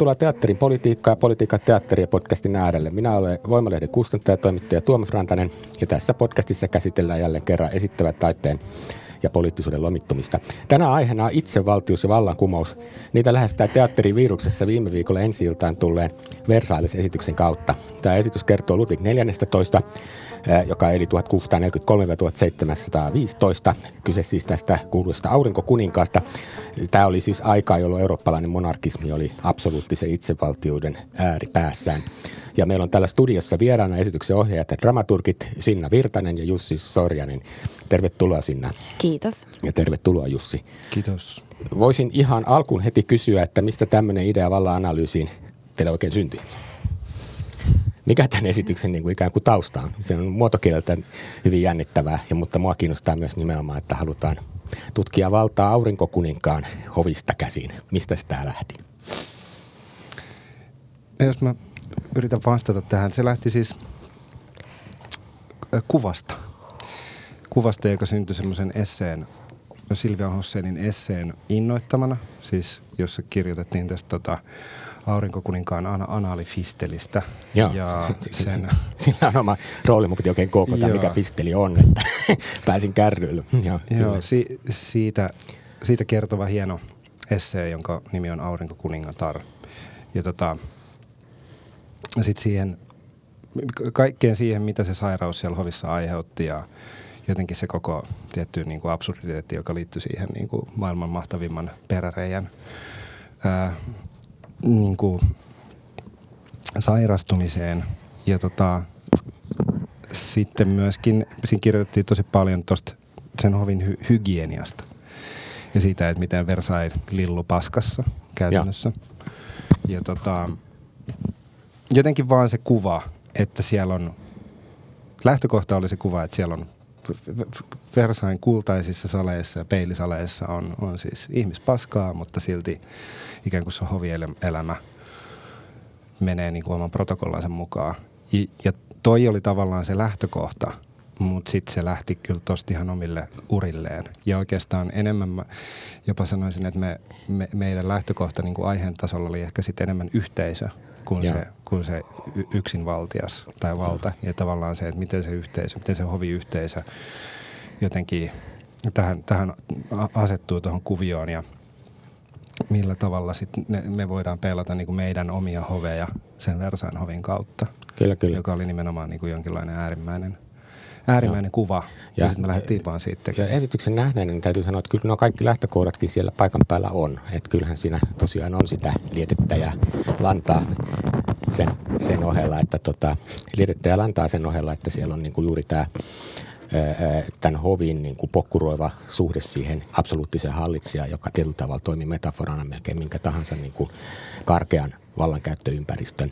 Tervetuloa Teatterin politiikkaa ja politiikan teatteria podcastin äärelle. Minä olen Voimalehden kustantaja ja toimittaja Tuomas Rantanen ja tässä podcastissa käsitellään jälleen kerran esittävät taiteen ja poliittisuuden lomittumista. Tänä aiheena on itsevaltius ja vallankumous. Niitä lähestää teatteriviruksessa viime viikolla ensi iltaan tulleen Versailles-esityksen kautta. Tämä esitys kertoo Ludwig 14 joka eli 1643-1715. Kyse siis tästä kuuluista aurinkokuninkaasta. Tämä oli siis aikaa, jolloin eurooppalainen monarkismi oli absoluuttisen itsevaltiuden ääripäässään. Ja meillä on täällä studiossa vieraana esityksen ohjaajat ja dramaturgit Sinna Virtanen ja Jussi Sorjanen. Tervetuloa Sinna. Kiitos. Ja tervetuloa Jussi. Kiitos. Voisin ihan alkuun heti kysyä, että mistä tämmöinen idea vallan analyysiin teille oikein syntyi? mikä tämän esityksen niin kuin ikään kuin tausta on. Se on muotokieltä hyvin jännittävää, ja, mutta mua kiinnostaa myös nimenomaan, että halutaan tutkia valtaa aurinkokuninkaan hovista käsin. Mistä sitä lähti? Ja jos mä yritän vastata tähän, se lähti siis kuvasta. Kuvasta, joka syntyi semmoisen esseen, Silvia Hosseinin esseen innoittamana, siis jossa kirjoitettiin tästä tota, aurinkokuninkaan ana- anaalifistelistä. Joo, ja sen... Sillä on oma rooli, mun piti oikein kookota, mikä fisteli on, että pääsin kärryille. Joo, Joo si- siitä, siitä kertova hieno essee, jonka nimi on Aurinkokuningatar. Ja tota, sitten siihen, kaikkeen siihen, mitä se sairaus siellä hovissa aiheutti ja jotenkin se koko tietty niin kuin absurditeetti, joka liittyy siihen niin kuin maailman mahtavimman peräreijän ää, niin kuin sairastumiseen. Ja tota, sitten myöskin, siinä kirjoitettiin tosi paljon tuosta sen hovin hy- hygieniasta ja siitä, että miten Versailles lillu paskassa käytännössä. Ja, ja tota, jotenkin vaan se kuva, että siellä on, lähtökohta oli se kuva, että siellä on Versain kultaisissa saleissa ja peilisaleissa on, on siis ihmispaskaa, mutta silti ikään kuin se hovielämä menee niin kuin oman protokollansa mukaan. Ja toi oli tavallaan se lähtökohta, mutta sitten se lähti kyllä tosti ihan omille urilleen. Ja oikeastaan enemmän mä jopa sanoisin, että me, me, meidän lähtökohta niin kuin aiheen tasolla oli ehkä sitten enemmän yhteisö kuin se, kuin se yksinvaltias tai valta. Ja tavallaan se, että miten se yhteisö, miten se hoviyhteisö jotenkin tähän, tähän asettuu tuohon kuvioon ja millä tavalla sit ne, me voidaan pelata niin kuin meidän omia hoveja sen Versain hovin kautta. Kyllä, kyllä. Joka oli nimenomaan niin kuin jonkinlainen äärimmäinen – äärimmäinen Joo. kuva. Ja, ja sitten me lähdettiin vaan siitä. Ja esityksen nähneen, niin täytyy sanoa, että kyllä nuo kaikki lähtökohdatkin siellä paikan päällä on. Että kyllähän siinä tosiaan on sitä lietettä ja lantaa sen, sen ohella, että tota, lietettä ja lantaa sen ohella, että siellä on niin kuin juuri tämä tämän hovin niin kuin pokkuroiva suhde siihen absoluuttiseen hallitsijaan, joka tietyllä tavalla toimii metaforana melkein minkä tahansa niin kuin karkean vallankäyttöympäristön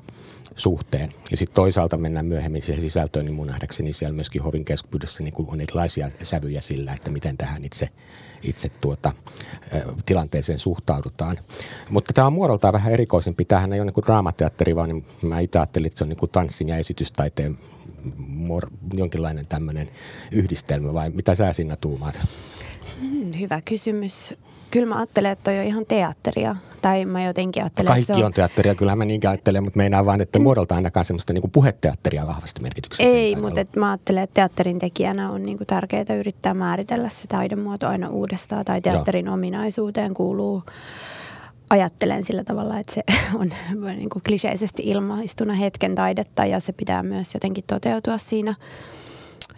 suhteen. Ja sitten toisaalta mennään myöhemmin siihen sisältöön, niin mun nähdäkseni siellä myöskin hovin keskuudessa niin on erilaisia sävyjä sillä, että miten tähän itse, itse tuota, tilanteeseen suhtaudutaan. Mutta tämä on muodoltaan vähän erikoisempi. Tämähän ei ole niin draamateatteri, vaan niin mä itse ajattelin, että se on niin tanssin ja esitystaiteen mor- jonkinlainen tämmöinen yhdistelmä, vai mitä sä sinä tuumaat? Hmm, hyvä kysymys. Kyllä mä ajattelen, että toi on ihan teatteria. Tai mä jotenkin ajattelen, Kaikki että on... on teatteria, kyllä mä niinkin ajattelen, mutta meinaa vaan, että muodolta ainakaan semmoista niin puheteatteria vahvasti merkityksessä. Ei, mutta et mä ajattelen, että teatterin tekijänä on niin tärkeää yrittää määritellä se taidemuoto aina uudestaan. Tai teatterin Joo. ominaisuuteen kuuluu ajattelen sillä tavalla, että se on niin kuin kliseisesti ilmaistuna hetken taidetta ja se pitää myös jotenkin toteutua siinä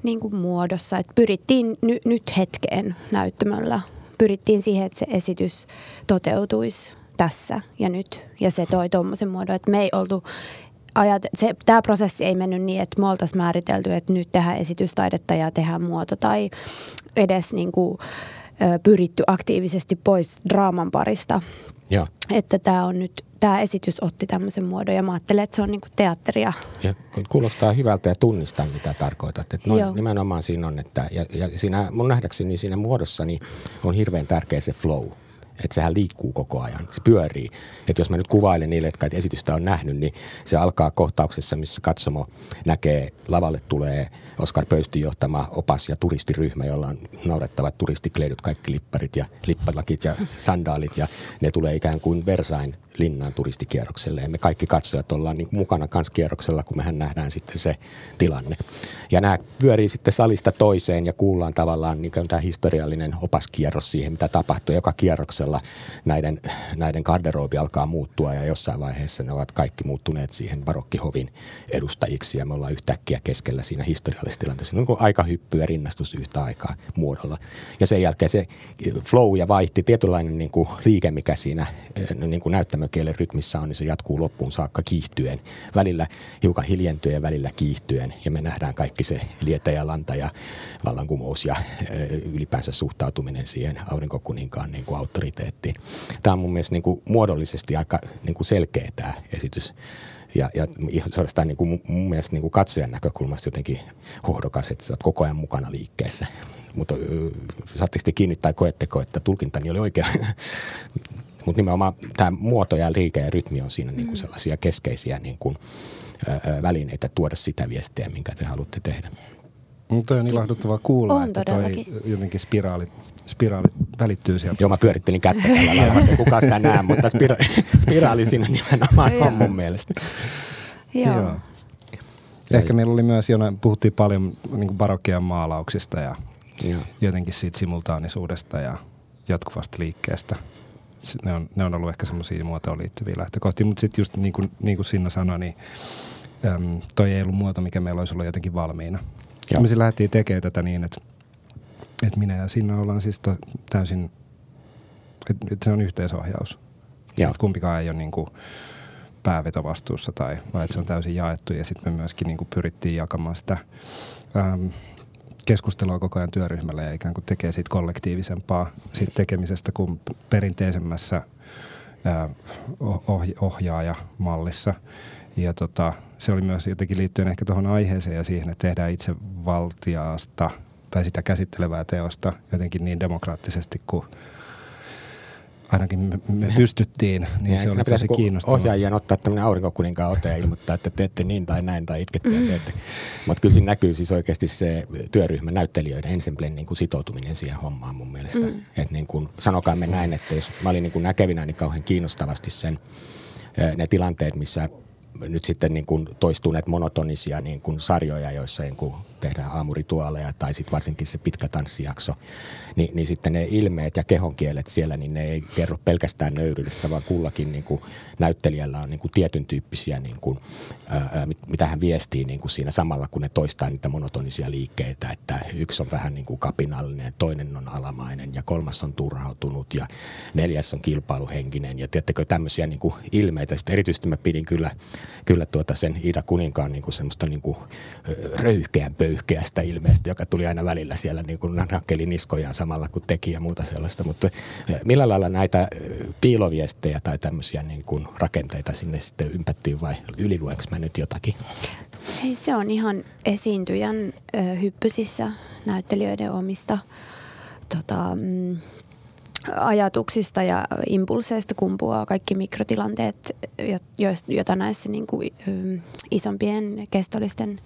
niin kuin muodossa. Että pyrittiin ny, nyt hetkeen näyttämöllä pyrittiin siihen, että se esitys toteutuisi tässä ja nyt. Ja se toi tuommoisen muodon, että me ei oltu ajat, se, tämä prosessi ei mennyt niin, että me oltaisiin määritelty, että nyt tehdään esitystaidetta ja tehdään muoto tai edes niin kuin, pyritty aktiivisesti pois draaman parista. Joo. Että tämä on nyt tämä esitys otti tämmöisen muodon ja mä ajattelen, että se on niinku teatteria. Ja kuulostaa hyvältä ja tunnistaa, mitä tarkoitat. Että noin, nimenomaan siinä on, että ja, ja siinä, mun nähdäkseni siinä muodossa niin on hirveän tärkeä se flow että sehän liikkuu koko ajan, se pyörii. Että jos mä nyt kuvailen niille, jotka esitystä on nähnyt, niin se alkaa kohtauksessa, missä katsomo näkee, lavalle tulee Oskar Pöystin johtama opas- ja turistiryhmä, jolla on naurettavat turistikleidut, kaikki lipparit ja lippalakit ja sandaalit ja ne tulee ikään kuin Versain linnan turistikierrokselle. Ja me kaikki katsojat ollaan niin mukana kans kierroksella, kun mehän nähdään sitten se tilanne. Ja nämä pyörii sitten salista toiseen ja kuullaan tavallaan niin tämä historiallinen opaskierros siihen, mitä tapahtuu. Joka kierroksella näiden, näiden garderoobi alkaa muuttua ja jossain vaiheessa ne ovat kaikki muuttuneet siihen barokkihovin edustajiksi ja me ollaan yhtäkkiä keskellä siinä historiallisessa tilanteessa. Niin kuin aika hyppy ja rinnastus yhtä aikaa muodolla. Ja sen jälkeen se flow ja vaihti tietynlainen niin kuin liike, mikä siinä niin kuin näyttämö kielen rytmissä on, niin se jatkuu loppuun saakka kiihtyen. Välillä hiukan hiljentyen välillä kiihtyen. Ja me nähdään kaikki se lietä ja lanta ja vallankumous ja ylipäänsä suhtautuminen siihen aurinkokuninkaan niin kuin autoriteettiin. Tämä on mun mielestä niin kuin muodollisesti aika niin kuin selkeä tämä esitys ja, ja suorastaan niin kuin mun mielestä niin kuin katsojan näkökulmasta jotenkin hohdokas, että sä oot koko ajan mukana liikkeessä. Mutta saatteko te kiinni tai koetteko, että tulkintani oli oikea? Mutta nimenomaan tämä muoto ja liike ja rytmi on siinä niin kuin mm. sellaisia keskeisiä niin kuin, välineitä tuoda sitä viestiä, minkä te haluatte tehdä. Mutta on ilahduttavaa kuulla, on että toi jotenkin spiraali, spiraali välittyy sieltä. Joo, mä pyörittelin kättä tällä lailla, ei kukaan sitä näe, mutta spira- spiraali siinä nimenomaan on mun mielestä. Joo. Joo. Ehkä meillä oli myös, jona puhuttiin paljon niin barokkian maalauksista ja Joo. jotenkin siitä simultaanisuudesta ja jatkuvasta liikkeestä – ne on, ne on ollut ehkä semmoisia muotoon liittyviä lähtökohtia, mutta sitten just niin kuin, niin kuin Sinna sanoi, niin äm, toi ei ollut muoto, mikä meillä olisi ollut jotenkin valmiina. Joo. Me siis lähdettiin tekemään tätä niin, että, että minä ja Sinna ollaan siis to, täysin, että, että se on yhteisohjaus. Joo. Että kumpikaan ei ole niin kuin päävetovastuussa tai, vai että se on täysin jaettu ja sitten me myöskin niin kuin pyrittiin jakamaan sitä äm, keskustelua koko ajan työryhmällä ja ikään kuin tekee siitä kollektiivisempaa siitä tekemisestä kuin perinteisemmässä ohjaajamallissa. Ja tota, se oli myös jotenkin liittyen ehkä tuohon aiheeseen ja siihen, että tehdään itse valtiaasta tai sitä käsittelevää teosta jotenkin niin demokraattisesti kuin ainakin me, me pystyttiin, niin ja se oli tosi kiinnostavaa. Ohjaajien ottaa tämmöinen aurinkokuninkaan ote ja ilmoittaa, että teette niin tai näin tai itkette ja teette. Mutta kyllä siinä näkyy siis oikeasti se työryhmän näyttelijöiden ensemblen niin kuin sitoutuminen siihen hommaan mun mielestä. Mm. Että niin kuin, me näin, että jos mä olin niin kuin näkevinä niin kauhean kiinnostavasti sen, ne tilanteet, missä nyt sitten niin kuin toistuu näitä monotonisia niin kuin sarjoja, joissa niin kuin tehdään aamurituaaleja tai sitten varsinkin se pitkä tanssijakso, niin, niin sitten ne ilmeet ja kehonkielet siellä, niin ne ei kerro pelkästään nöyryydestä, vaan kullakin niin kuin näyttelijällä on niin kuin tietyn tyyppisiä, niin kuin, ää, mitä hän viestii niin kuin siinä samalla, kun ne toistaa niitä monotonisia liikkeitä, että yksi on vähän niin kuin kapinallinen, toinen on alamainen ja kolmas on turhautunut ja neljäs on kilpailuhenkinen ja tiedättekö tämmöisiä niin kuin ilmeitä. Erityisesti mä pidin kyllä, kyllä tuota sen Ida Kuninkaan niin kuin semmoista niin kuin röyhkeän pöyhkeästä ilmeestä, joka tuli aina välillä siellä niin kuin nakkeli niskojaan samalla kuin teki ja muuta sellaista. Mutta millä lailla näitä piiloviestejä tai tämmöisiä niin kuin rakenteita sinne sitten ympättiin vai yliluenko mä nyt jotakin? Hei, se on ihan esiintyjän ö, hyppysissä näyttelijöiden omista tota, mm, ajatuksista ja impulseista kumpuaa kaikki mikrotilanteet, joita näissä niin kuin, isompien kestollisten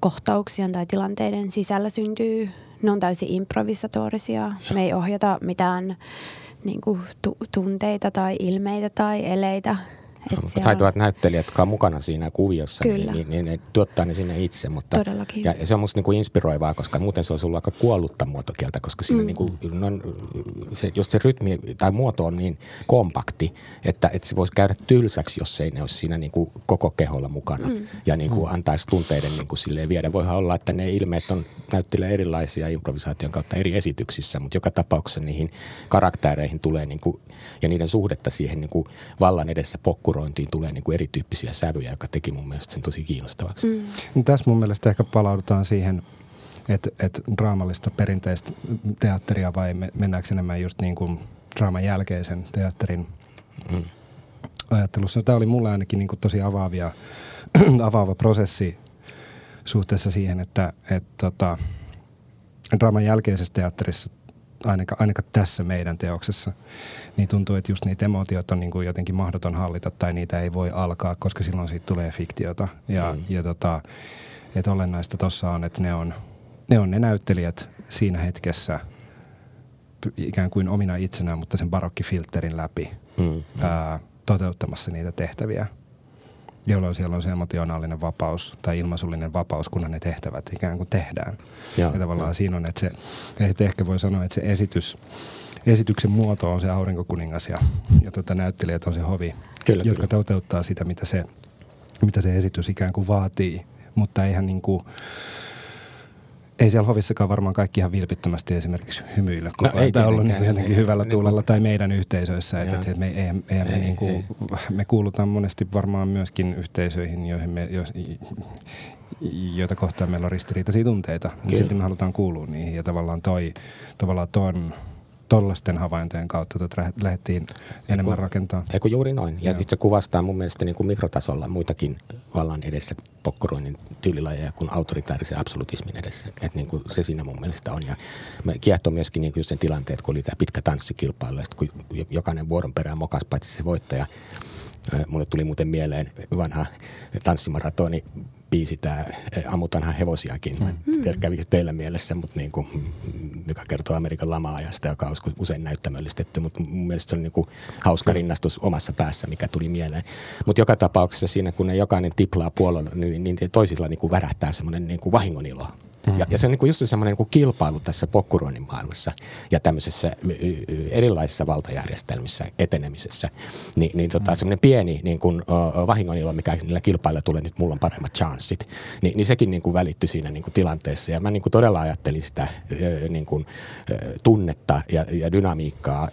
kohtauksien tai tilanteiden sisällä syntyy. Ne on täysin improvisatorisia. Ja. Me ei ohjata mitään niin kuin, tu- tunteita tai ilmeitä tai eleitä mutta taitavat on... näyttelijät, jotka on mukana siinä kuviossa, niin, niin, niin ne tuottaa ne sinne itse. Mutta, Todellakin. Ja se on musta niinku inspiroivaa, koska muuten se olisi ollut aika kuollutta muotokieltä, koska siinä mm. niinku, on, se, just se rytmi tai muoto on niin kompakti, että, että se voisi käydä tylsäksi, jos ei ne olisi siinä niinku koko keholla mukana mm. ja niinku mm. antaisi tunteiden niinku silleen viedä. Voihan olla, että ne ilmeet on näyttelijä erilaisia improvisaation kautta eri esityksissä, mutta joka tapauksessa niihin karaktereihin tulee niinku, ja niiden suhdetta siihen niinku vallan edessä pokku pokkurointiin tulee niin kuin erityyppisiä sävyjä, joka teki mun mielestä sen tosi kiinnostavaksi. Mm. Niin tässä mun mielestä ehkä palaudutaan siihen, että, että draamallista perinteistä teatteria vai mennäänkö enemmän just niin kuin draaman jälkeisen teatterin mm. ajattelussa. Tämä oli mulle ainakin niin kuin tosi avaavia, avaava prosessi suhteessa siihen, että, että tota, draaman jälkeisessä teatterissa ainakaan, ainakaan tässä meidän teoksessa, niin tuntuu, että just niitä emootioita on niin kuin jotenkin mahdoton hallita tai niitä ei voi alkaa, koska silloin siitä tulee fiktiota. Ja, mm. ja tota, että olennaista tuossa on, että ne on, ne on ne näyttelijät siinä hetkessä ikään kuin omina itsenään, mutta sen barokkifilterin läpi mm. ää, toteuttamassa niitä tehtäviä – jolloin siellä on se emotionaalinen vapaus tai ilmaisullinen vapaus, kun ne tehtävät ikään kuin tehdään. Ja, ja tavallaan ja. siinä on, että se, että ehkä voi sanoa, että se esitys, esityksen muoto on se aurinkokuningas ja, ja tota, näyttelijät on se hovi, kyllä, jotka kyllä. toteuttaa sitä, mitä se, mitä se esitys ikään kuin vaatii. Mutta eihän niin kuin, ei siellä hovissakaan varmaan kaikki ihan vilpittömästi esimerkiksi hymyillä koko no, ajan. Tai olla niin jotenkin hyvällä tuulella tai meidän yhteisöissä. Että, että me, ei, ei, ei, me, niin kuin, me kuulutaan monesti varmaan myöskin yhteisöihin, joihin me, jo, joita kohtaan meillä on ristiriitaisia tunteita. Mutta silti me halutaan kuulua niihin ja tavallaan toi, tavallaan ton tollaisten havaintojen kautta tuota lähdettiin enemmän eiku, rakentaa. Eiku juuri noin. Ja sitten se kuvastaa mun mielestä niin kuin mikrotasolla muitakin vallan edessä pokkuroinnin tyylilajeja kuin autoritaarisen absolutismin edessä. Et niin kuin se siinä mun mielestä on. Ja me kiehtoo myöskin niin kuin sen tilanteet, kun oli tämä pitkä tanssikilpailu, ja kun jokainen vuoron perään mokas paitsi se voittaja. Mulle tuli muuten mieleen vanha tanssimaratoni biisi, tämä Ammutanhan hevosiakin. Mm. En tiedä, kävikö teillä mielessä, mutta niin kuin, joka kertoo Amerikan lama-ajasta, joka on usein näyttämöllistetty, mutta mun mielestä se oli niin kuin hauska rinnastus omassa päässä, mikä tuli mieleen. Mutta joka tapauksessa siinä, kun ne jokainen tiplaa puolella, niin, niin toisilla niin kuin värähtää semmoinen niin kuin vahingonilo. Mm-hmm. Ja, ja se on niin just semmoinen niin kilpailu tässä pokkuroinnin maailmassa ja tämmöisessä erilaisissa valtajärjestelmissä etenemisessä. Ni, niin tota, mm-hmm. semmoinen pieni niin kuin, uh, vahingonilo, mikä niillä kilpailla tulee, nyt mulla on paremmat chanssit, niin, niin sekin niin kuin välittyi siinä niin kuin tilanteessa. Ja mä niin kuin todella ajattelin sitä niin kuin, tunnetta ja, ja dynamiikkaa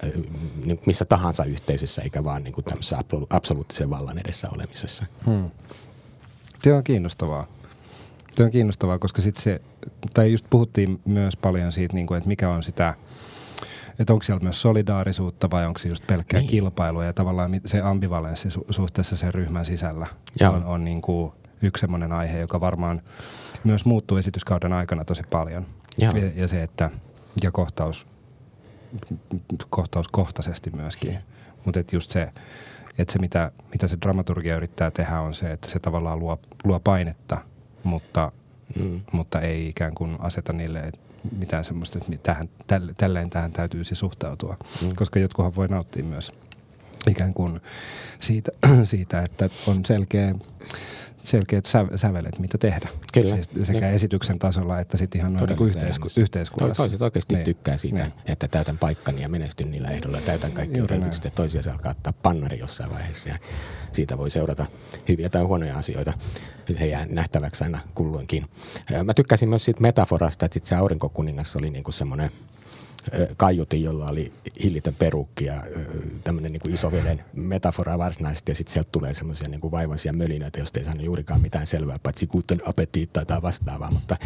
niin missä tahansa yhteisössä, eikä vaan niin kuin tämmöisessä absoluuttisen vallan edessä olemisessa. Hmm. Tämä on kiinnostavaa. Tämä on kiinnostavaa, koska sitten se, tai just puhuttiin myös paljon siitä, niin kuin, että mikä on sitä, että onko siellä myös solidaarisuutta vai onko se just pelkkää niin. kilpailua ja tavallaan se ambivalenssi su- suhteessa sen ryhmän sisällä Joo. on, on niin kuin yksi semmoinen aihe, joka varmaan myös muuttuu esityskauden aikana tosi paljon. Ja, ja se, että ja kohtaus, kohtauskohtaisesti myöskin. Mutta just se, että se mitä, mitä se dramaturgia yrittää tehdä on se, että se tavallaan luo, luo painetta – mutta, mm. mutta ei ikään kuin aseta niille mitään semmoista, että tähän, tälle, tälleen tähän täytyisi suhtautua. Mm. Koska jotkuhan voi nauttia myös ikään kuin siitä, siitä että on selkeä selkeät sävelet, mitä tehdä. Kyllä. Siis sekä ja. esityksen tasolla että sitten ihan noin niin yhteisku- yhteiskunnassa. Toiset oikeasti niin. tykkää siitä, niin. että täytän paikkani ja menestyn niillä ehdoilla. Täytän kaikki edellytykset ja toisia se alkaa ottaa pannari jossain vaiheessa. Ja siitä voi seurata hyviä tai huonoja asioita. Se jää nähtäväksi aina kulloinkin. Mä tykkäsin myös siitä metaforasta, että sit se aurinkokuningas oli niinku semmoinen – kaiutin, jolla oli hillitön perukki ja tämmöinen niin isoveden metafora varsinaisesti. Ja sitten sieltä tulee semmoisia niin vaivaisia mölinöitä, joista ei saanut juurikaan mitään selvää, paitsi kuten apetiittaa tai vastaavaa. Mutta,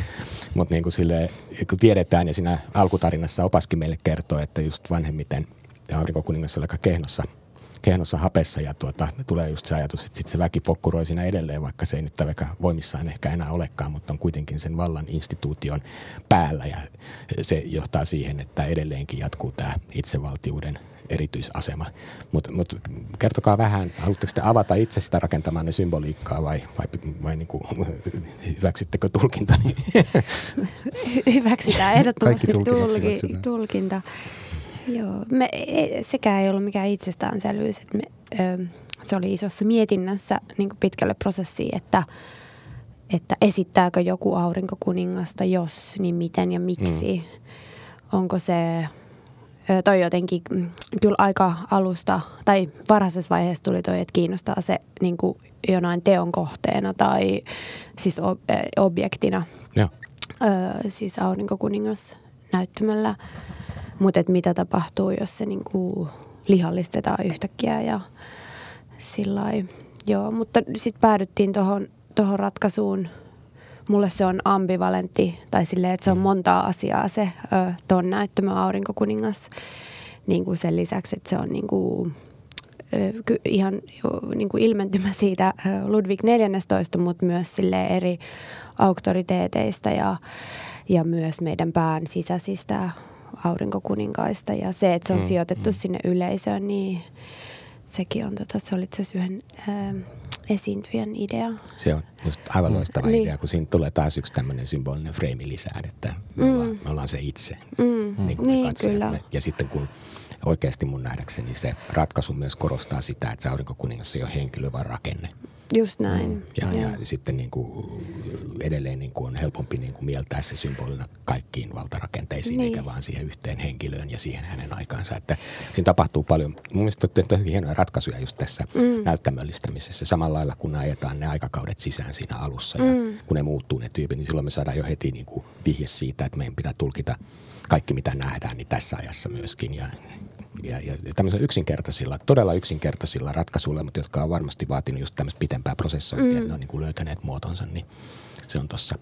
mutta niin kuin sille, kun tiedetään ja siinä alkutarinassa opaskin meille kertoo, että just vanhemmiten aurinkokuningas oli aika kehnossa – kehnossa hapessa ja tuota, tulee just se ajatus, että sit se väki pokkuroi siinä edelleen, vaikka se ei nyt vaikka voimissaan ehkä enää olekaan, mutta on kuitenkin sen vallan instituution päällä ja se johtaa siihen, että edelleenkin jatkuu tämä itsevaltiuden erityisasema. Mutta mut, kertokaa vähän, haluatteko te avata itse sitä rakentamaan symboliikkaa vai, vai, vai niin kuin, hyväksyttekö tulkintani? Hyväksytään ehdottomasti tulki, tulkinta. Joo, me, e, sekään ei ollut mikään itsestäänselvyys. Että me, ö, se oli isossa mietinnässä niin pitkälle prosessiin, että, että esittääkö joku aurinkokuningasta, jos, niin miten ja miksi. Mm. Onko se toi jotenkin mm, kyllä aika alusta tai varhaisessa vaiheessa tuli toi, että kiinnostaa se niin kuin jonain teon kohteena tai siis objektina. Ja. Ö, siis aurinkokuningas näyttämällä. Mutta mitä tapahtuu, jos se niinku lihallistetaan yhtäkkiä ja Sillai, joo, mutta sitten päädyttiin tuohon tohon ratkaisuun. Mulle se on ambivalentti, tai silleen, että se on mm. montaa asiaa se tuon näyttämö Aurinkokuningas. Niin kuin sen lisäksi, että se on niin kuin, ihan niin kuin ilmentymä siitä Ludwig 14, mutta myös sille eri auktoriteeteista ja, ja myös meidän pään sisäisistä aurinkokuninkaista. Ja se, että se on mm, sijoitettu mm. sinne yleisöön, niin sekin on, tota, se oli itse asiassa yhden ää, esiintyjän idea. Se on just aivan mm. loistava niin. idea, kun siinä tulee taas yksi tämmöinen symbolinen freimi lisää, että me, mm. ollaan, me ollaan se itse. Mm. Niin, niin kyllä. Ja sitten kun oikeasti mun nähdäkseni se ratkaisu myös korostaa sitä, että se aurinkokuningas ei ole henkilö, vaan rakenne. Just näin. Mm. Ja, ja. ja sitten niin kuin edelleen niin kuin on helpompi niin kuin mieltää se symbolina kaikkiin valtarakenteisiin, niin. eikä vaan siihen yhteen henkilöön ja siihen hänen aikaansa. Että siinä tapahtuu paljon. Mun mielestä on hyvin hienoja ratkaisuja just tässä mm. näyttämöllistämisessä. Samalla lailla kun ajetaan ne aikakaudet sisään siinä alussa mm. ja kun ne muuttuu ne tyypit, niin silloin me saadaan jo heti niin kuin vihje siitä, että meidän pitää tulkita kaikki mitä nähdään niin tässä ajassa myöskin. Ja ja, ja tämmöisillä yksinkertaisilla, todella yksinkertaisilla ratkaisuilla, mutta jotka on varmasti vaatinut just tämmöistä pitempää prosessointia, mm. että ne on niin kuin löytäneet muotonsa, niin se on tuossa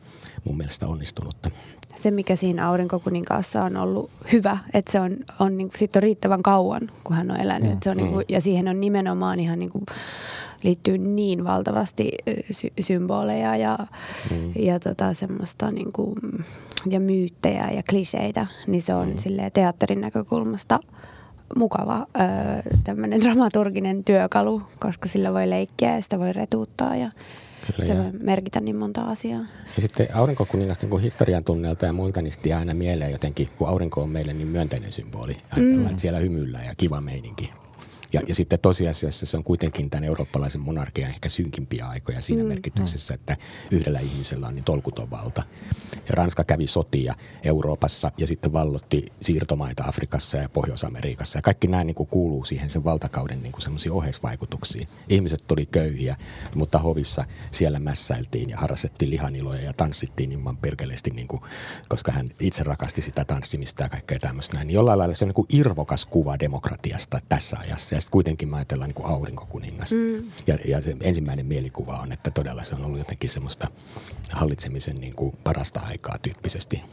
mun mielestä onnistunutta. Se, mikä siinä aurinkokuninkaassa on ollut hyvä, että se on, on, niin kuin, sit on riittävän kauan, kun hän on elänyt. Mm. Se on, niin kuin, mm. ja siihen on nimenomaan ihan niin kuin, liittyy niin valtavasti sy- symboleja ja, mm. ja tota, semmoista niin kuin, myyttejä ja kliseitä, niin se on mm. teatterin näkökulmasta – mukava tämmöinen dramaturginen työkalu, koska sillä voi leikkiä ja sitä voi retuuttaa ja Kyllä, se ja. voi merkitä niin monta asiaa. Ja sitten aurinkokuningas niin historian tunnelta ja muilta, niin aina mieleen jotenkin, kun aurinko on meille niin myönteinen symboli. Ajatellaan, mm. että siellä hymyillä ja kiva meininki. Ja, ja sitten tosiasiassa se on kuitenkin tämän eurooppalaisen monarkian ehkä synkimpiä aikoja siinä mm. merkityksessä, että yhdellä ihmisellä on niin tolkuton valta. Ja Ranska kävi sotia Euroopassa ja sitten vallotti siirtomaita Afrikassa ja Pohjois-Amerikassa. Ja kaikki nämä niin kuin kuuluu siihen sen valtakauden niin kuin semmoisiin oheisvaikutuksiin. Ihmiset tuli köyhiä, mutta hovissa siellä mässäiltiin ja harrastettiin lihaniloja ja tanssittiin niin perkeleesti, niin kuin, koska hän itse rakasti sitä tanssimista ja kaikkea tämmöistä näin. Niin jollain lailla se on niin kuin irvokas kuva demokratiasta tässä ajassa. Ja sitten kuitenkin me ajatellaan niin kuin aurinkokuningas. Mm. Ja, ja se ensimmäinen mielikuva on, että todella se on ollut jotenkin semmoista hallitsemisen niin kuin parasta aikaa tyyppisesti.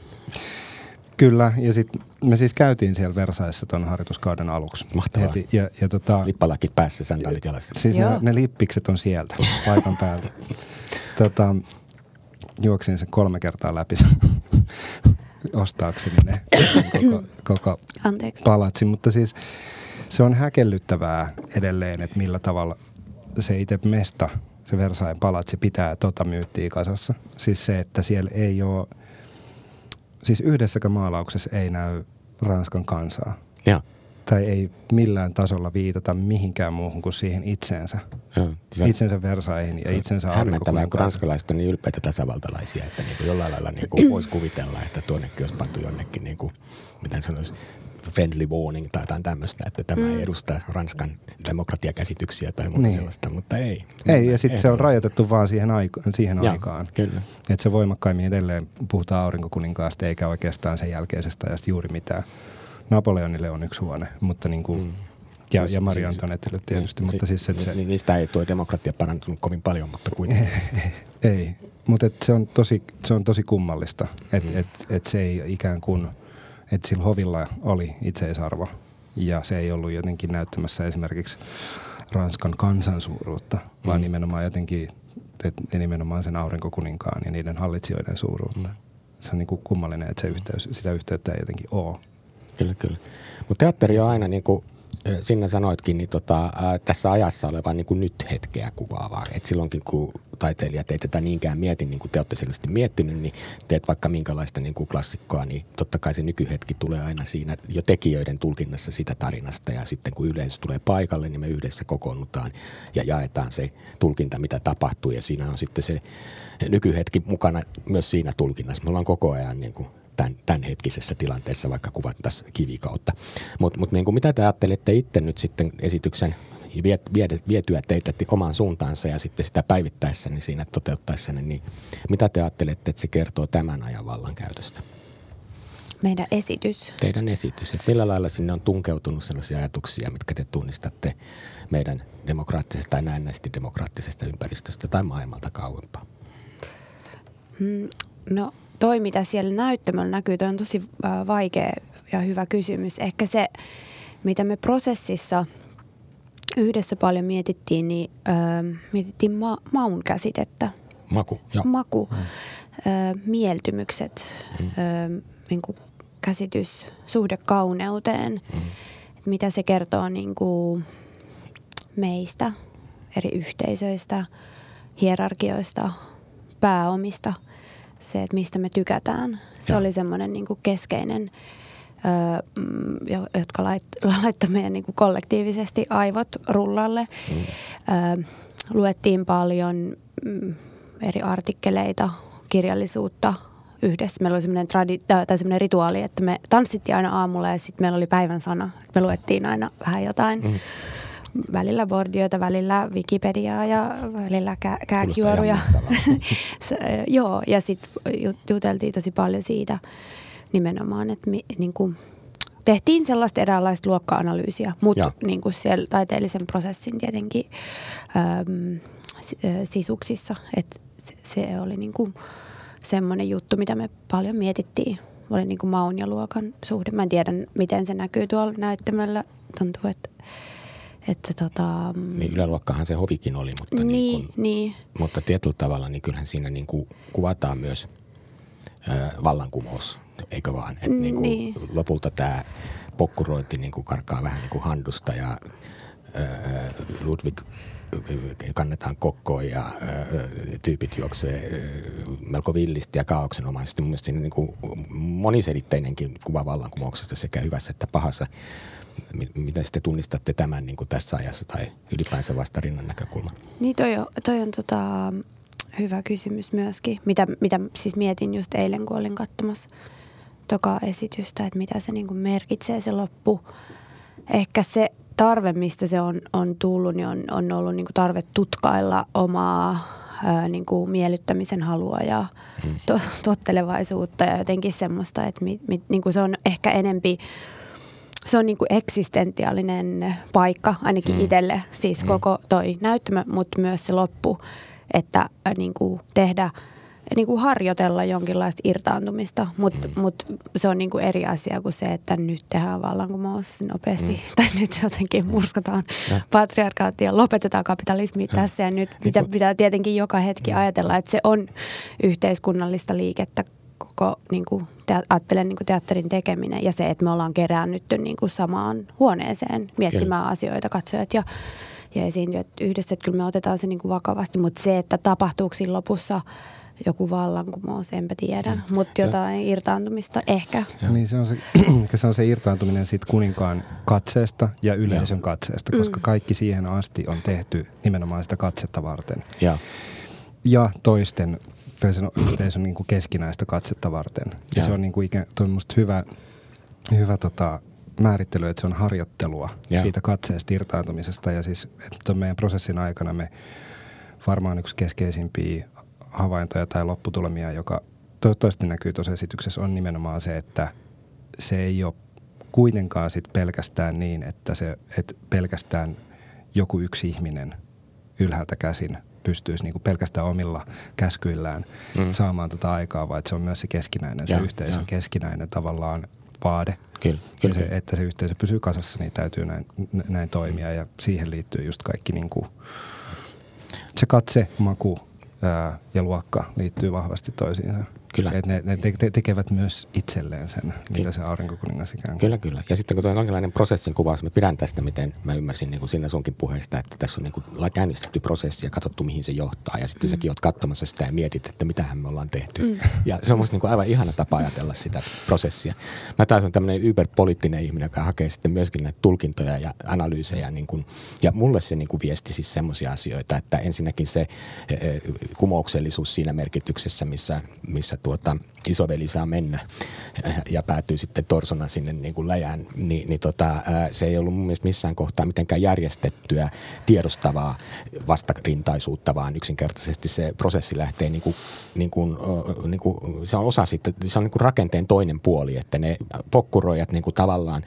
Kyllä, ja sitten me siis käytiin siellä Versaissa tuon harjoituskauden aluksi. Mahtavaa. Heti, ja, ja tota, Lippalakit päässä, sandaalit jalassa. Siis ne, ne, lippikset on sieltä, paikan päältä. tota, juoksin sen kolme kertaa läpi ostaakseni ne koko, koko palatsi, mutta siis se on häkellyttävää edelleen, että millä tavalla se itse mesta, se Versailles palatsi pitää tota myyttiä kasassa. Siis se, että siellä ei ole, siis yhdessäkään maalauksessa ei näy Ranskan kansaa. Ja. Tai ei millään tasolla viitata mihinkään muuhun kuin siihen itseensä. Ja, se, itsensä Versaihin ja itsensä Hämmentävää, kun ranskalaiset on niin ylpeitä tasavaltalaisia, että niin kuin jollain lailla niin kuin voisi kuvitella, että tuonnekin olisi pantu jonnekin, niin kuin, miten sanoisi, friendly warning tai jotain tämmöistä, että tämä mm. ei edusta Ranskan demokratiakäsityksiä tai muuta niin. sellaista, mutta ei. Ei, ja sitten se on rajoitettu vaan siihen, aika, siihen Joo, aikaan. Kyllä. Että se voimakkaimmin edelleen puhutaan aurinkokuninkaasta eikä oikeastaan sen jälkeisestä ajasta juuri mitään. Napoleonille on yksi huone, mutta niin kuin, mm. Ja, ja Maria Antonettille tietysti, niin, mutta siis että se... Niistä ei tuo demokratia parantunut kovin paljon, mutta kuitenkin. ei, mutta se, on tosi, se on tosi kummallista, että mm. et, et se ei ikään kuin – että sillä hovilla oli itseisarvo ja se ei ollut jotenkin näyttämässä esimerkiksi Ranskan kansansuuruutta, mm. vaan nimenomaan jotenkin että nimenomaan sen aurinkokuninkaan ja niiden hallitsijoiden suuruutta. Mm. Se on niin kuin kummallinen, että se yhteys, sitä yhteyttä ei jotenkin ole. Kyllä, kyllä. Mutta teatteri on aina niin kuin sinä sanoitkin, niin tota, tässä ajassa olevan niin kuin nyt hetkeä kuvaavaa. Et silloinkin, kun taiteilijat ei tätä niinkään mieti, niin kuin te olette selvästi miettinyt, niin teet vaikka minkälaista niin kuin klassikkoa, niin totta kai se nykyhetki tulee aina siinä jo tekijöiden tulkinnassa sitä tarinasta. Ja sitten kun yleisö tulee paikalle, niin me yhdessä kokoonnutaan ja jaetaan se tulkinta, mitä tapahtuu. Ja siinä on sitten se nykyhetki mukana myös siinä tulkinnassa. Me ollaan koko ajan niin kuin tämän, tämänhetkisessä tilanteessa, vaikka kuvattaisiin kivikautta. Mutta mut niin kuin mitä te ajattelette itse nyt sitten esityksen viet, viet, vietyä teitä omaan suuntaansa ja sitten sitä päivittäessä niin siinä toteuttaessa, niin mitä te ajattelette, että se kertoo tämän ajan vallankäytöstä? Meidän esitys. Teidän esitys. Että millä lailla sinne on tunkeutunut sellaisia ajatuksia, mitkä te tunnistatte meidän demokraattisesta tai näennäisesti demokraattisesta ympäristöstä tai maailmalta kauempaa? Mm, no toi, mitä siellä näyttämällä näkyy, toi on tosi vaikea ja hyvä kysymys. Ehkä se, mitä me prosessissa yhdessä paljon mietittiin, niin ö, mietittiin ma- maun käsitettä. Maku, joo. Maku, mm. ö, mieltymykset, mm. ö, niin kuin käsitys, suhde kauneuteen, mm. mitä se kertoo niin kuin meistä, eri yhteisöistä, hierarkioista, pääomista, se, että mistä me tykätään. Se ja. oli semmoinen niin keskeinen, ö, mm, jotka lait, laittoi meidän niin kollektiivisesti aivot rullalle. Mm. Ö, luettiin paljon mm, eri artikkeleita, kirjallisuutta – yhdessä. Meillä oli semmoinen, tradi- tai semmoinen rituaali, että me tanssittiin aina aamulla ja sitten meillä oli päivän sana. Me luettiin aina vähän jotain. Mm. Välillä bordioita, välillä Wikipediaa ja välillä kä- kääkijuoruja. Joo, ja sitten juteltiin tosi paljon siitä nimenomaan, että mi, niin kuin, tehtiin sellaista eräänlaista luokka-analyysiä, mutta niin kuin siellä taiteellisen prosessin tietenkin äm, sisuksissa. Että se, se oli niin kuin, semmoinen juttu, mitä me paljon mietittiin. Oli niin kuin maun ja luokan suhde. Mä en tiedä, miten se näkyy tuolla näyttämällä. Tuntuu, että että tota, mm. niin yläluokkahan se hovikin oli, mutta, niin, niin kun, niin. mutta tietyllä tavalla niin kyllähän siinä niin kuin kuvataan myös ö, vallankumous, eikö vaan? Että niin kuin niin. lopulta tämä pokkurointi niin kuin karkaa vähän niin kuin handusta ja ö, Ludwig kannetaan kokkoon ja tyypit juoksee melko villisti ja kaauksenomaisesti. Mun mielestä niin kuin moniselitteinenkin kuva vallankumouksesta sekä hyvässä että pahassa. Miten sitten tunnistatte tämän niin kuin tässä ajassa tai ylipäänsä vastarinnan näkökulman? Niin toi on, toi on tota, hyvä kysymys myöskin, mitä, mitä siis mietin just eilen, kun olin katsomassa toka esitystä, että mitä se niin kuin merkitsee se loppu. Ehkä se tarve, mistä se on, on tullut, niin on, on ollut niin kuin tarve tutkailla omaa ää, niin kuin miellyttämisen halua ja mm. to, tottelevaisuutta ja jotenkin semmoista, että mi, mi, niin kuin se on ehkä enempi, se on niin kuin eksistentiaalinen paikka ainakin mm. itselle, siis mm. koko toi näyttämä, mutta myös se loppu, että ää, niin kuin tehdä – niin kuin harjoitella jonkinlaista irtaantumista, mutta mm. mut se on niin kuin eri asia kuin se, että nyt tehdään vallankumous nopeasti mm. tai nyt jotenkin murskataan ja. patriarkaattia lopetetaan kapitalismi ja. tässä ja nyt niin pitää, pitää tietenkin joka hetki ja. ajatella, että se on yhteiskunnallista liikettä koko niin kuin, te, ajattelen niin kuin teatterin tekeminen ja se, että me ollaan keräännytty niin kuin samaan huoneeseen miettimään Kyllä. asioita, katsojat ja, ja esiintyjät yhdessä, että kyllä me otetaan se niin kuin vakavasti, mutta se, että tapahtuuko siinä lopussa – joku vallankumous, enpä tiedä, mm. mutta jotain ja. irtaantumista ehkä. Ja. Niin se on se, se on se irtaantuminen siitä kuninkaan katseesta ja yleisön ja. katseesta, koska mm. kaikki siihen asti on tehty nimenomaan sitä katsetta varten. Ja, ja toisten yhteisön, yhteisön niin kuin keskinäistä katsetta varten. Ja, ja se on niin kuin ikään, hyvä, hyvä tota, määrittely, että se on harjoittelua ja. siitä katseesta irtaantumisesta. Ja siis että meidän prosessin aikana me varmaan yksi keskeisimpiä havaintoja tai lopputulemia, joka toivottavasti näkyy tuossa esityksessä, on nimenomaan se, että se ei ole kuitenkaan sit pelkästään niin, että, se, että pelkästään joku yksi ihminen ylhäältä käsin pystyisi niin kuin pelkästään omilla käskyillään mm. saamaan tota aikaa, vaan että se on myös se keskinäinen, ja, se yhteisön ja. keskinäinen tavallaan vaade. Kyllä, kyllä. Se, että se yhteisö pysyy kasassa, niin täytyy näin, näin toimia ja siihen liittyy just kaikki niin kuin, se katse, maku, ää, ja luokka liittyy vahvasti toisiinsa. Kyllä. Et ne, ne te- tekevät myös itselleen sen, kyllä. mitä se aurinkokuningas ikään kuin. Kyllä, kyllä. Ja sitten kun tuo on jonkinlainen prosessin kuvaus, mä pidän tästä, miten mä ymmärsin niin kuin sinne sunkin puheesta, että tässä on niin kuin käynnistetty prosessi ja katsottu, mihin se johtaa. Ja sitten mm. säkin oot katsomassa sitä ja mietit, että mitähän me ollaan tehty. Mm. Ja se on musta niin kuin aivan ihana tapa ajatella sitä prosessia. Mä taas on tämmöinen yberpoliittinen ihminen, joka hakee sitten myöskin näitä tulkintoja ja analyysejä. Niin kuin, ja mulle se niin kuin viesti siis semmoisia asioita, että ensinnäkin se e, e, kumouksellisuus siinä merkityksessä, missä, missä tuota, isoveli saa mennä ja päätyy sitten torsona sinne niin kuin läjään, niin, niin tota, se ei ollut mun mielestä missään kohtaa mitenkään järjestettyä, tiedostavaa vastarintaisuutta, vaan yksinkertaisesti se prosessi lähtee niin kuin, niin kuin, niin kuin, se on osa sitten, se on niin kuin rakenteen toinen puoli, että ne pokkuroijat niin kuin tavallaan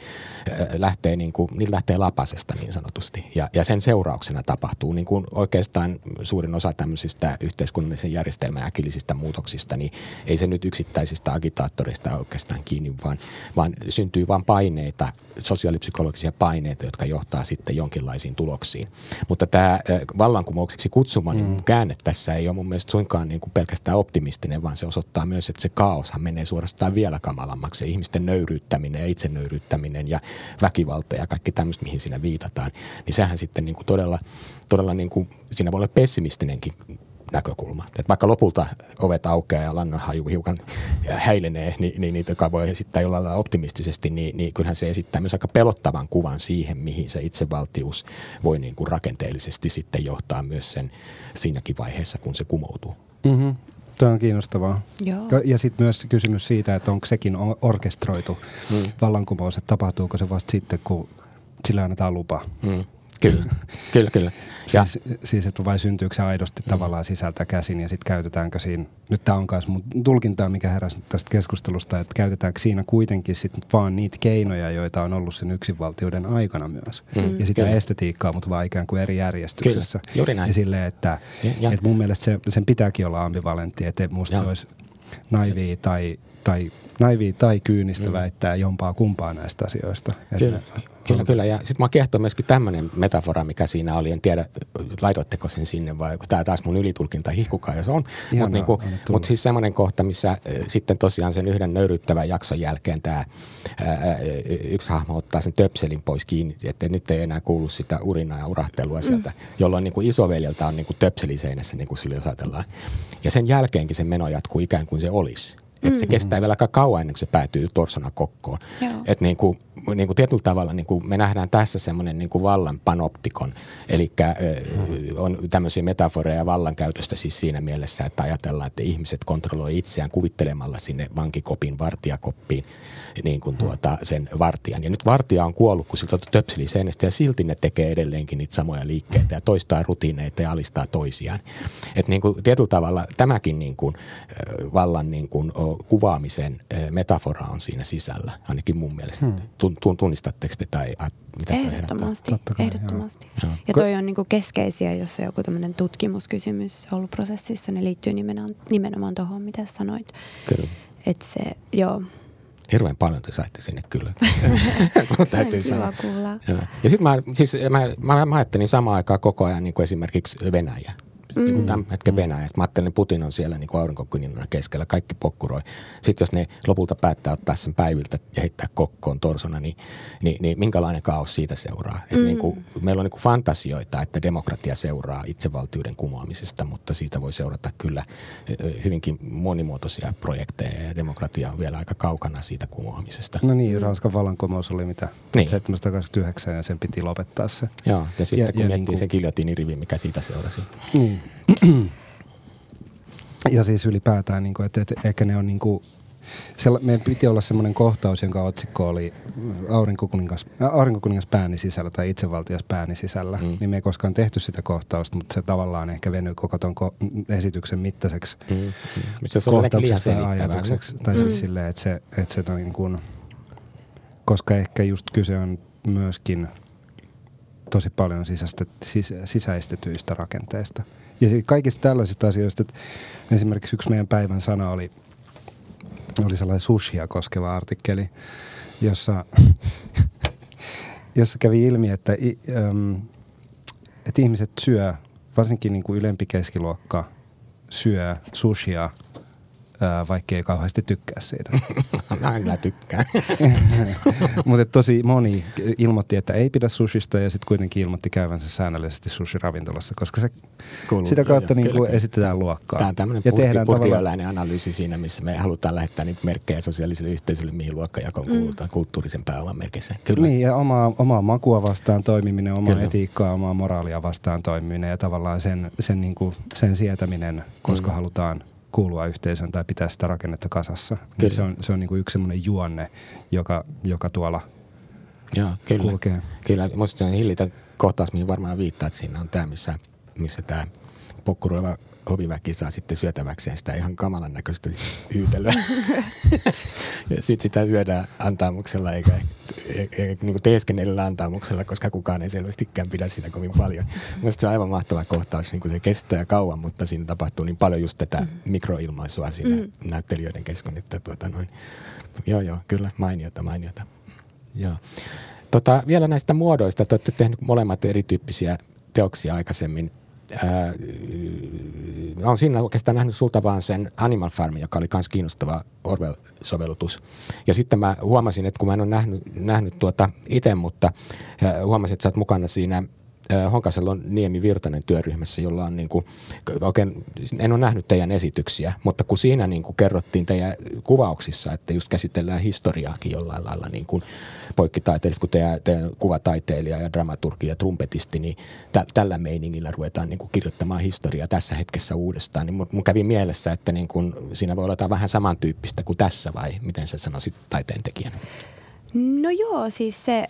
lähtee, niin kuin, niin lähtee lapasesta niin sanotusti. Ja, ja sen seurauksena tapahtuu niin kuin oikeastaan suurin osa tämmöisistä yhteiskunnallisen järjestelmän äkillisistä muutoksista, niin ei se nyt yksittäisistä agitaattorista oikeastaan kiinni, vaan, vaan syntyy vain paineita, sosiaalipsykologisia paineita, jotka johtaa sitten jonkinlaisiin tuloksiin. Mutta tämä vallankumoukseksi kutsuma niin mm. käänne tässä ei ole mun mielestä suinkaan niin kuin pelkästään optimistinen, vaan se osoittaa myös, että se kaoshan menee suorastaan vielä kamalammaksi. Ihmisten nöyryyttäminen ja itsenöyryyttäminen ja väkivalta ja kaikki tämmöistä, mihin siinä viitataan, niin sehän sitten niin kuin todella, todella niin kuin, siinä voi olla pessimistinenkin näkökulma. Et vaikka lopulta ovet aukeaa ja lannanhaju hiukan häilenee, niin, niin niitä, joka voi esittää jollain lailla optimistisesti, niin, niin kyllähän se esittää myös aika pelottavan kuvan siihen, mihin se itsevaltius voi niin kuin rakenteellisesti sitten johtaa myös sen siinäkin vaiheessa, kun se kumoutuu. Mm-hmm. Tuo on kiinnostavaa. Joo. Ja sitten myös kysymys siitä, että onko sekin orkestroitu mm. vallankumous, että tapahtuuko se vasta sitten, kun sillä annetaan lupa. Mm. Kyllä, kyllä, kyllä. Ja. Siis, siis, että vai syntyykö se aidosti mm. tavallaan sisältä käsin ja sitten käytetäänkö siinä, nyt tämä on myös mun tulkintaa, mikä heräsi tästä keskustelusta, että käytetäänkö siinä kuitenkin sitten vaan niitä keinoja, joita on ollut sen yksinvaltiuden aikana myös. Mm. Ja sitä kyllä. estetiikkaa, mutta vaan ikään kuin eri järjestyksessä. Kyllä, juuri näin. Ja silleen, että, ja, ja. että mun mielestä se, sen pitääkin olla ambivalentti, että musta ja. se olisi naivia tai, tai naivi tai kyynistä mm. väittää jompaa kumpaa näistä asioista. Kyllä, kyllä, kyllä. Ja sitten mä kiehtoo myöskin tämmöinen metafora, mikä siinä oli. En tiedä, laitoitteko sen sinne vai onko tämä taas mun ylitulkinta hihkukaa, jos on. Mutta niinku, mut siis semmoinen kohta, missä äh, sitten tosiaan sen yhden nöyryttävän jakson jälkeen tämä äh, yksi hahmo ottaa sen töpselin pois kiinni, että nyt ei enää kuulu sitä urinaa ja urahtelua mm. sieltä, mm. jolloin niinku isoveljeltä on niinku töpseli seinässä, niin kuin sille jos ajatellaan. Ja sen jälkeenkin se meno jatkuu ikään kuin se olisi. Että se mm. kestää vielä aika kauan ennen kuin se päätyy torsona kokkoon. Että niin kuin, niin kuin tietyllä tavalla niin kuin me nähdään tässä semmoinen niin kuin vallan panoptikon. Eli on tämmöisiä metaforeja vallankäytöstä siis siinä mielessä, että ajatellaan, että ihmiset kontrolloi itseään kuvittelemalla sinne vankikopin, vartijakoppiin niin kuin tuota, sen vartijan. Ja nyt vartija on kuollut, kun siltä töpseli seinästä ja silti ne tekee edelleenkin niitä samoja liikkeitä ja toistaa rutiineita ja alistaa toisiaan. Että niin kuin tietyllä tavalla tämäkin niin kuin, vallan niin kuin, kuvaamisen metafora on siinä sisällä, ainakin mun mielestä. Hmm. Tunnistatteko te tai mitä Ehdottomasti, kai, ehdottomasti. Joo. Ja toi on niinku keskeisiä, jos on joku tämmöinen tutkimuskysymys ollut prosessissa, ne liittyy nimenomaan, nimenomaan tuohon, mitä sanoit. Kyllä. Että se, joo, Hirveän paljon te saitte sinne kyllä. Täytyy sanoa. Kuulla. Ja sitten mä, siis mä, mä, mä, ajattelin samaan aikaan koko ajan niin kuin esimerkiksi Venäjä mm. niin kuin tämän hetken Venäjä. Mä ajattelin, että Putin on siellä niin aurinkokuninana keskellä, kaikki pokkuroi. Sitten jos ne lopulta päättää ottaa sen päiviltä ja heittää kokkoon torsona, niin, niin, niin minkälainen kaos siitä seuraa? Mm. Et niin kuin, meillä on niin kuin fantasioita, että demokratia seuraa itsevaltiuden kumoamisesta, mutta siitä voi seurata kyllä hyvinkin monimuotoisia projekteja ja demokratia on vielä aika kaukana siitä kumoamisesta. No niin, Ranskan vallankumous oli mitä? Niin. 729 ja sen piti lopettaa se. Joo, ja sitten ja, kun ja miettii niin kuin... se kiljotiinirivi, mikä siitä seurasi. Niin, ja siis ylipäätään, niin kuin, että, että ehkä ne on niin kuin, siellä, meidän piti olla semmoinen kohtaus, jonka otsikko oli Aurinkokuningas, Aurinkokuningas pääni sisällä tai itsevaltias pääni sisällä. Mm. Niin me ei koskaan tehty sitä kohtausta, mutta se tavallaan ehkä venyi koko ton ko- esityksen mittaiseksi mm. Mm. kohtaukseksi tai ajatukseksi. Tai siis mm. silleen, että se, että se on niin kuin, koska ehkä just kyse on myöskin tosi paljon sis, sisäistetyistä rakenteista. Ja kaikista tällaisista asioista, että esimerkiksi yksi meidän päivän sana oli, oli sellainen sushia koskeva artikkeli, jossa, jossa kävi ilmi, että, äm, että ihmiset syö, varsinkin niin kuin ylempi keskiluokka syö sushia – vaikka ei kauheasti tykkää siitä. Mä kyllä tykkään. Mutta tosi moni ilmoitti, että ei pidä sushista ja sitten kuitenkin ilmoitti käyvänsä säännöllisesti sushi-ravintolassa, koska se Kuuluu, sitä kautta niin kuin esitetään luokkaa. Tämä on tämmöinen ja tehdään tavallaan... analyysi siinä, missä me halutaan lähettää niitä merkkejä sosiaaliselle yhteisölle, mihin luokkajakoon mm. kuulutaan, kulttuurisen pääoman merkeissä. Kyllä. Niin, ja omaa, omaa makua vastaan toimiminen, omaa Kyllä. etiikkaa, omaa moraalia vastaan toimiminen ja tavallaan sen, sen, niin kuin, sen sietäminen, koska mm. halutaan – kuulua yhteisön tai pitää sitä rakennetta kasassa. Niin se on, se on niin kuin yksi semmoinen juonne, joka, joka tuolla Joo, kyllä. kulkee. Kyllä, on hillitä kohtaus, mihin varmaan viittaa, että siinä on tämä, missä, missä tämä pokkuroiva hoviväki saa sitten syötäväkseen sitä ihan kamalan näköistä hyytelyä. ja sitten sitä syödään antaamuksella eikä, eikä, eikä niin teeskennellä antaamuksella, koska kukaan ei selvästikään pidä sitä kovin paljon. Minusta se on aivan mahtava kohtaus, niin kuin se kestää kauan, mutta siinä tapahtuu niin paljon just tätä mikroilmaisua siinä mm. näyttelijöiden kesken, että tuota noin. Joo, joo, kyllä, mainiota, mainiota. Joo. Tota, vielä näistä muodoista. Te olette tehneet molemmat erityyppisiä teoksia aikaisemmin. Ää, olen siinä oikeastaan nähnyt sulta vaan sen Animal Farm, joka oli myös kiinnostava Orwell-sovellutus. Ja sitten mä huomasin, että kun mä en ole nähnyt, nähnyt tuota itse, mutta huomasin, että sä oot mukana siinä Honkaselon Niemi Virtanen työryhmässä, jolla on niin kuin, oikein, en ole nähnyt teidän esityksiä, mutta kun siinä niin kuin kerrottiin teidän kuvauksissa, että just käsitellään historiaakin jollain lailla niin kuin poikkitaiteellisesti, kun teidän, teidän kuvataiteilija ja dramaturgi ja trumpetisti, niin tä, tällä meiningillä ruvetaan niin kuin kirjoittamaan historiaa tässä hetkessä uudestaan. Niin mun, kävi mielessä, että niin kuin, siinä voi olla vähän samantyyppistä kuin tässä vai miten sä sanoisit taiteen tekijänä? No joo, siis se,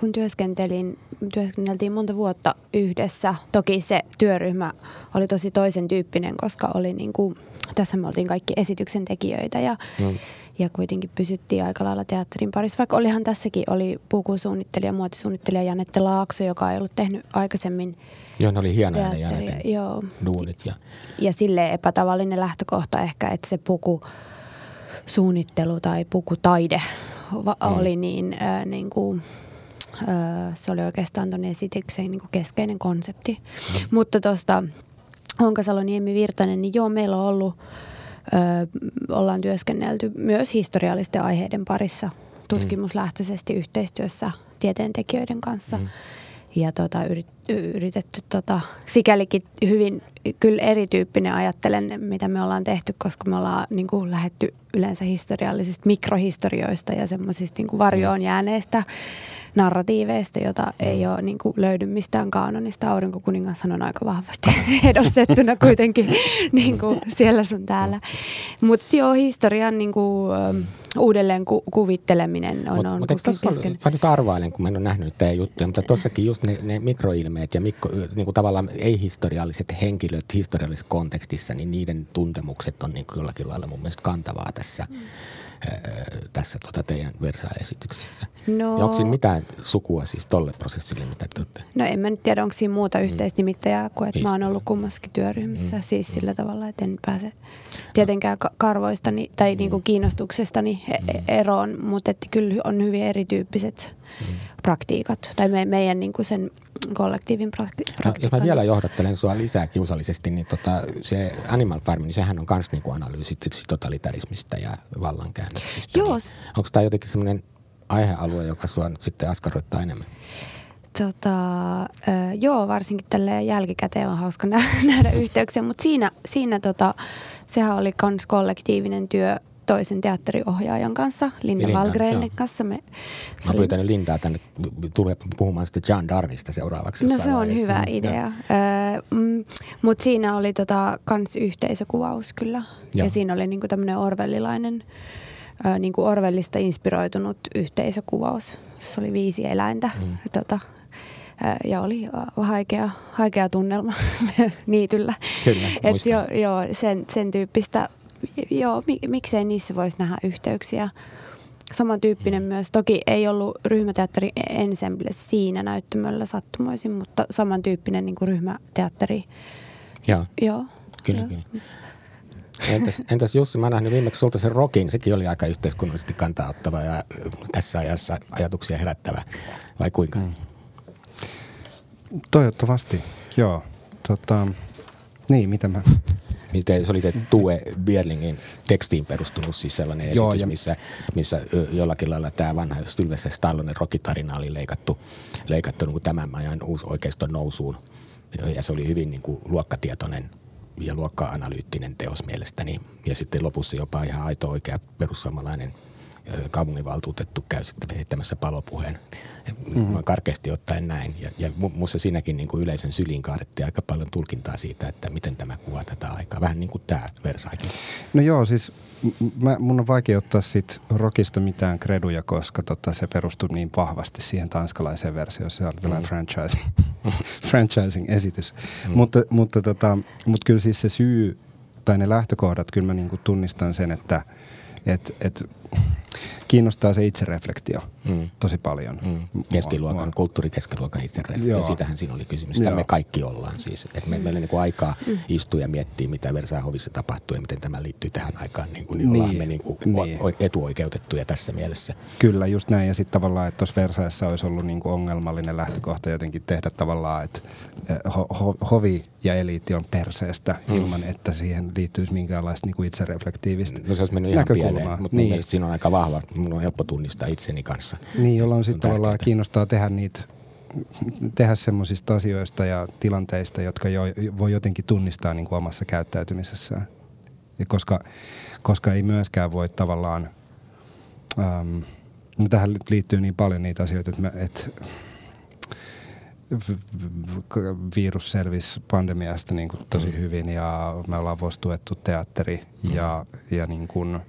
kun työskentelin, työskenneltiin monta vuotta yhdessä. Toki se työryhmä oli tosi toisen tyyppinen, koska oli niin kuin, tässä me oltiin kaikki esityksen tekijöitä ja, no. ja kuitenkin pysyttiin aika lailla teatterin parissa. Vaikka olihan tässäkin oli pukusuunnittelija, muotisuunnittelija Janette Laakso, joka ei ollut tehnyt aikaisemmin Joo, ne oli hienoja ne Janeten joo. duunit. Ja, ja silleen epätavallinen lähtökohta ehkä, että se puku suunnittelu tai pukutaide mm. oli niin, äh, niin kuin, se oli oikeastaan tuon esityksen niin kuin keskeinen konsepti. Mm. Mutta tuosta Honkasalo Niemi Virtanen, niin joo, meillä on ollut, ö, ollaan työskennelty myös historiallisten aiheiden parissa tutkimuslähtöisesti mm. yhteistyössä tieteentekijöiden kanssa. Mm. Ja tota, yrit, yritetty tota, sikälikin hyvin kyllä erityyppinen ajattelen, mitä me ollaan tehty, koska me ollaan niin kuin, lähetty yleensä historiallisista mikrohistorioista ja semmoisista niin varjoon jääneistä narratiiveista, jota ei ole niin kuin, löydy mistään kaanonista. Aurinkokuningas on aika vahvasti edostettuna kuitenkin niin kuin, siellä sun täällä. Mutta joo, historian niin kuin, uudelleen ku- kuvitteleminen on, mut, on mut. On, mä nyt arvailen, kun mä en ole nähnyt teidän juttuja, mutta tuossakin just ne, ne mikroilmeet ja mikro, niin kuin tavallaan ei-historialliset henkilöt historiallisessa kontekstissa, niin niiden tuntemukset on niin kuin jollakin lailla mun mielestä kantavaa tässä. Mm tässä tota teidän Versa-esityksessä. No, onko siinä mitään sukua siis tolle prosessille, mitä te olette? No en mä nyt tiedä, onko siinä muuta mm. yhteisnimittäjää kuin, että mä oon ollut kummassakin työryhmissä. Mm. Siis mm. sillä tavalla, että en pääse tietenkään karvoistani tai mm. niinku kiinnostuksestani e- mm. eroon, mutta että kyllä on hyvin erityyppiset mm. praktiikat. Tai me, meidän niinku sen kollektiivin prakti- no, Jos mä vielä johdattelen sua lisää kiusallisesti, niin tota, se Animal Farm, niin sehän on myös niinku analyysi totalitarismista ja vallankäännöksistä. Joo. Niin, onko tämä jotenkin semmoinen aihealue, joka sua nyt sitten askarruttaa enemmän? Tota, äh, joo, varsinkin tälle jälkikäteen on hauska nähdä yhteyksiä, mutta siinä, siinä tota, sehän oli myös kollektiivinen työ toisen teatteriohjaajan kanssa, Linda, Valgrenin kanssa. Me, Mä oli... pyytänyt Lindaa tänne tulee puhumaan sitten John Darvista seuraavaksi. No se on vaiheessa. hyvä idea. Öö, mm, Mutta siinä oli tota, kans yhteisökuvaus kyllä. Ja, ja siinä oli niinku tämmöinen orvellilainen, ö, niinku Orwellista inspiroitunut yhteisökuvaus. Se oli viisi eläintä. Mm. Tota, ja oli haikea, haikea tunnelma niityllä. Kyllä, Et jo, jo, sen, sen tyyppistä joo, miksei niissä voisi nähdä yhteyksiä. Samantyyppinen mm. myös. Toki ei ollut ryhmäteatteri ensemble siinä näyttämöllä sattumoisin, mutta samantyyppinen niin kuin ryhmäteatteri. Joo. Joo. Kyllä, joo. kyllä. Entäs, entäs Jussi, mä nähnyt viimeksi sulta sen rokin, sekin oli aika yhteiskunnallisesti kantauttava ja tässä ajassa ajatuksia herättävä, vai kuinka? Mm. Toivottavasti, joo. Tota, niin, mitä mä Miten se oli Tue Bierlingin tekstiin perustunut siis sellainen Joo, esitys, ja... missä, missä jollakin lailla tämä vanha Sylvester Stallonen rokitarina oli leikattu, leikattu niin kuin tämän ajan uusi oikeiston nousuun. Ja se oli hyvin niin kuin luokkatietoinen ja luokka-analyyttinen teos mielestäni. Ja sitten lopussa jopa ihan aito oikea perussuomalainen kaupunginvaltuutettu käy sitten heittämässä palopuheen. Mm-hmm. Karkeasti ottaen näin. Ja, ja minusta siinäkin niin kuin yleisön syliin kaadettiin aika paljon tulkintaa siitä, että miten tämä kuvaa tätä aikaa. Vähän niin kuin tämä Versaikin. No joo, siis mä, mun on vaikea ottaa siitä rockista mitään kreduja, koska tota, se perustuu niin vahvasti siihen tanskalaiseen versioon. Se oli tällainen mm. franchising, franchising-esitys. Mm. Mutta, mutta, tota, mutta kyllä siis se syy tai ne lähtökohdat, kyllä mä niin kuin tunnistan sen, että et, et, kiinnostaa se itsereflektio mm. tosi paljon. Mm. Keskiluokan, mua. kulttuurikeskiluokan itsereflektio, siitähän siinä oli kysymys. Sitä me kaikki ollaan siis. että me, meillä niin aikaa mm. istua ja miettiä, mitä Versailles tapahtuu ja miten tämä liittyy tähän aikaan. Niin, kuin, niin, niin ollaan me niin kuin niin. etuoikeutettuja tässä mielessä. Kyllä, just näin. Ja sitten tavallaan, että tuossa Versaillesissa olisi ollut niin kuin ongelmallinen lähtökohta jotenkin tehdä tavallaan, että eh, ho, ho, hovi ja eliitti on perseestä mm. ilman, että siihen liittyisi minkäänlaista niin kuin itsereflektiivistä No se olisi mennyt ihan pieleen, mutta niin. Siinä on aika vahva, mun on helppo tunnistaa itseni kanssa. Niin, jolloin sitten tavallaan kiinnostaa tehdä niitä tehdä semmoisista asioista ja tilanteista, jotka jo, voi jotenkin tunnistaa niin kuin omassa käyttäytymisessään. Ja koska, koska ei myöskään voi tavallaan, ähm, no tähän liittyy niin paljon niitä asioita, että, me, että virus selvisi pandemiasta niin kuin tosi mm. hyvin ja me ollaan vuosituettu teatteri mm. ja, ja niin kuin –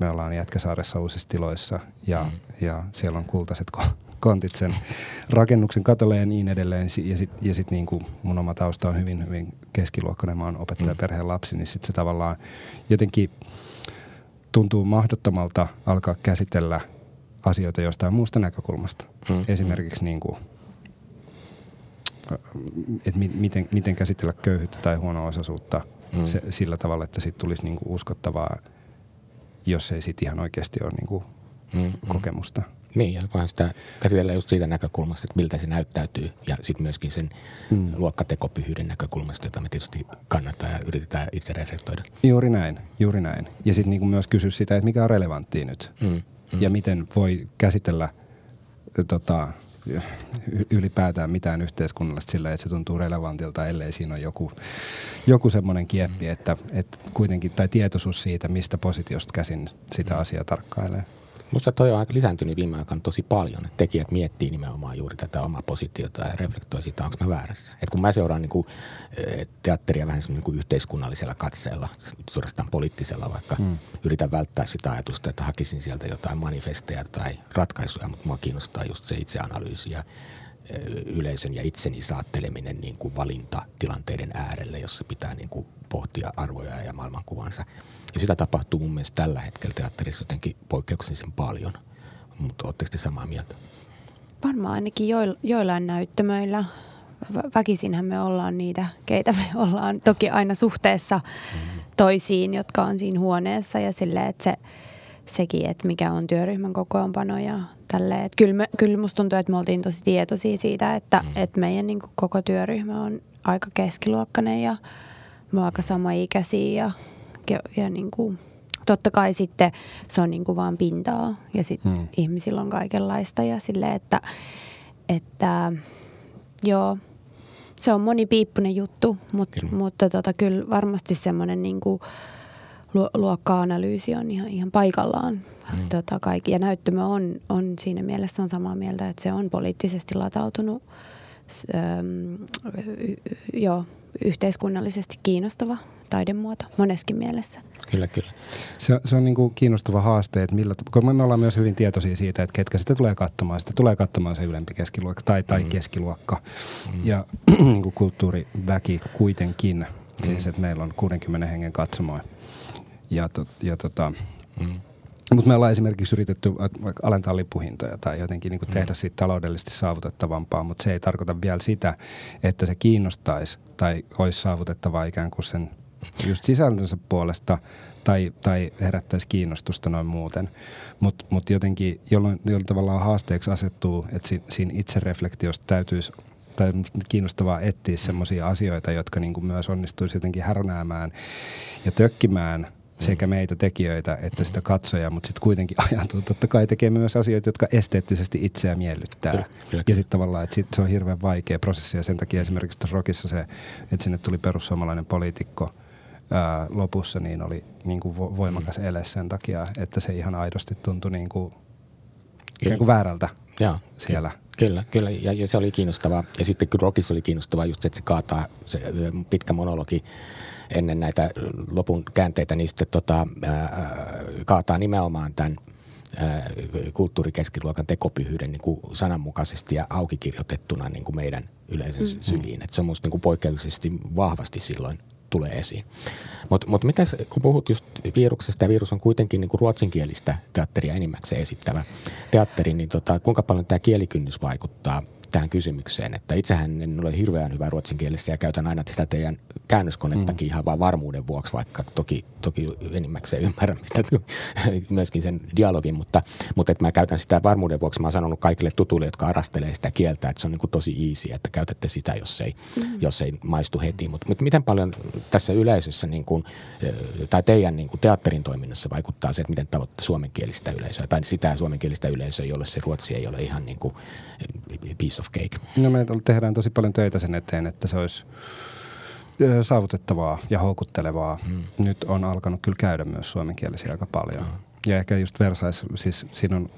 me ollaan Jätkäsaaressa uusissa tiloissa ja, mm. ja siellä on kultaiset kontit sen rakennuksen katolle ja niin edelleen. Ja sitten ja sit niin kuin mun oma tausta on hyvin, hyvin keskiluokkainen, mä oon opettajaperheen mm. lapsi, niin sitten se tavallaan jotenkin tuntuu mahdottomalta alkaa käsitellä asioita jostain muusta näkökulmasta. Mm. Esimerkiksi niin kuin, että miten, miten käsitellä köyhyyttä tai huono-osaisuutta mm. se, sillä tavalla, että siitä tulisi niin kuin uskottavaa – jos ei sitten ihan oikeasti ole niinku mm, mm. kokemusta. Niin, ja vaan sitä käsitellään just siitä näkökulmasta, että miltä se näyttäytyy, ja sitten myöskin sen mm. luokkatekopyhyyden näkökulmasta, jota me tietysti kannattaa ja yritetään itse reflektoida. Juuri näin, juuri näin. Ja sitten niinku myös kysyä sitä, että mikä on relevanttia nyt, mm. Mm. ja miten voi käsitellä tota, ylipäätään mitään yhteiskunnallista sillä, että se tuntuu relevantilta, ellei siinä ole joku, joku semmoinen kieppi, että, että kuitenkin, tai tietoisuus siitä, mistä positiosta käsin sitä mm. asiaa tarkkailee. Musta toi on aika lisääntynyt viime aikoina tosi paljon, että tekijät miettii nimenomaan juuri tätä omaa positiota ja reflektoi siitä, onko mä väärässä. Et kun mä seuraan niin kuin, eh, teatteria vähän niin kuin yhteiskunnallisella katseella, suorastaan poliittisella, vaikka mm. yritän välttää sitä ajatusta, että hakisin sieltä jotain manifesteja tai ratkaisuja, mutta mua kiinnostaa just se itseanalyysi ja eh, yleisön ja itseni saatteleminen niin kuin valintatilanteiden äärelle, jossa pitää niin kuin pohtia arvoja ja maailmankuvansa. Ja sitä tapahtuu mun mielestä tällä hetkellä teatterissa jotenkin poikkeuksellisen paljon. Mutta oletteko te samaa mieltä? Varmaan ainakin joillain näyttämöillä. Väkisinhän me ollaan niitä, keitä me ollaan toki aina suhteessa mm-hmm. toisiin, jotka on siinä huoneessa ja silleen, että se, sekin, että mikä on työryhmän kokoonpano ja tälleen. Että kyllä, me, kyllä musta tuntuu, että me oltiin tosi tietoisia siitä, että, mm. että meidän niin kuin, koko työryhmä on aika keskiluokkainen ja me aika samaikäisiä ja ja, ja niin kuin, totta kai sitten se on niin kuin vaan pintaa ja sitten hmm. ihmisillä on kaikenlaista ja sille, että, että joo, se on monipiippunen juttu, mutta, hmm. mutta tota, kyllä varmasti semmoinen niin kuin luokka-analyysi on ihan, ihan paikallaan. Hmm. Tota, kaikki. Ja näyttämö on, on siinä mielessä on samaa mieltä, että se on poliittisesti latautunut ähm, joo, yhteiskunnallisesti kiinnostava taidemuoto moneskin mielessä. Kyllä, kyllä. Se, se on niin kuin kiinnostava haaste, että millä, kun me ollaan myös hyvin tietoisia siitä, että ketkä sitä tulee katsomaan. Sitä tulee katsomaan se ylempi keskiluokka tai, tai mm. keskiluokka mm. ja niin kuin kulttuuriväki kuitenkin. Mm. Siis, että meillä on 60 hengen katsomoja. Ja, to, ja tota, mm. Mutta me ollaan esimerkiksi yritetty alentaa lippuhintoja tai jotenkin niin kuin tehdä siitä taloudellisesti saavutettavampaa, mutta se ei tarkoita vielä sitä, että se kiinnostaisi tai olisi saavutettavaa ikään kuin sen just sisältönsä puolesta tai, tai herättäisi kiinnostusta noin muuten. Mutta mut jotenkin, jolloin, jolloin tavallaan haasteeksi asettuu, että si, siinä itsereflektiosta täytyisi tai kiinnostavaa etsiä semmoisia asioita, jotka niin kuin myös onnistuisi jotenkin härnäämään ja tökkimään – sekä meitä tekijöitä että sitä katsojaa, mutta sitten kuitenkin ajantuu totta kai tekee myös asioita, jotka esteettisesti itseä miellyttää. Kyllä, kyllä. Ja sitten tavallaan, että sit se on hirveän vaikea prosessi ja sen takia esimerkiksi tuossa Rockissa se, että sinne tuli perussuomalainen poliitikko ää, lopussa niin oli niin kuin voimakas mm. ele sen takia, että se ihan aidosti tuntui niin kuin, ikään kuin väärältä Joo. siellä. Kyllä, kyllä. Ja, ja se oli kiinnostavaa. Ja sitten kyllä Rockissa oli kiinnostavaa just se, että se kaataa se pitkä monologi ennen näitä lopun käänteitä, niin sitten tota, ää, kaataa nimenomaan tämän kulttuurikeskiluokan tekopyhyyden niin kuin sananmukaisesti ja aukikirjoitettuna niin kuin meidän yleisen mm. syliin. Et se on minusta niin poikkeuksellisesti vahvasti silloin tulee esiin. Mutta mut mitä kun puhut just viruksesta ja virus on kuitenkin niin kuin ruotsinkielistä teatteria enimmäkseen esittävä teatteri, niin tota, kuinka paljon tämä kielikynnys vaikuttaa – tähän kysymykseen. Että itsehän en ole hirveän hyvä ruotsinkielessä ja käytän aina sitä teidän käännöskonettakin mm. ihan vain varmuuden vuoksi, vaikka toki, toki enimmäkseen ymmärrän mitä, myöskin sen dialogin, mutta, mutta että mä käytän sitä varmuuden vuoksi. Mä oon sanonut kaikille tutuille, jotka arastelee sitä kieltä, että se on niin kuin tosi easy, että käytätte sitä, jos ei, mm. jos ei maistu heti. Mutta, mutta miten paljon tässä yleisössä niin kuin, tai teidän niin kuin teatterin toiminnassa vaikuttaa se, että miten tavoitte suomenkielistä yleisöä tai sitä suomenkielistä yleisöä, jolle se ruotsi ei ole ihan niin kuin piece of cake? No me tehdään tosi paljon töitä sen eteen, että se olisi saavutettavaa ja houkuttelevaa. Mm. Nyt on alkanut kyllä käydä myös suomenkielisiä aika paljon. Mm. Ja ehkä just Versais, siis siinä on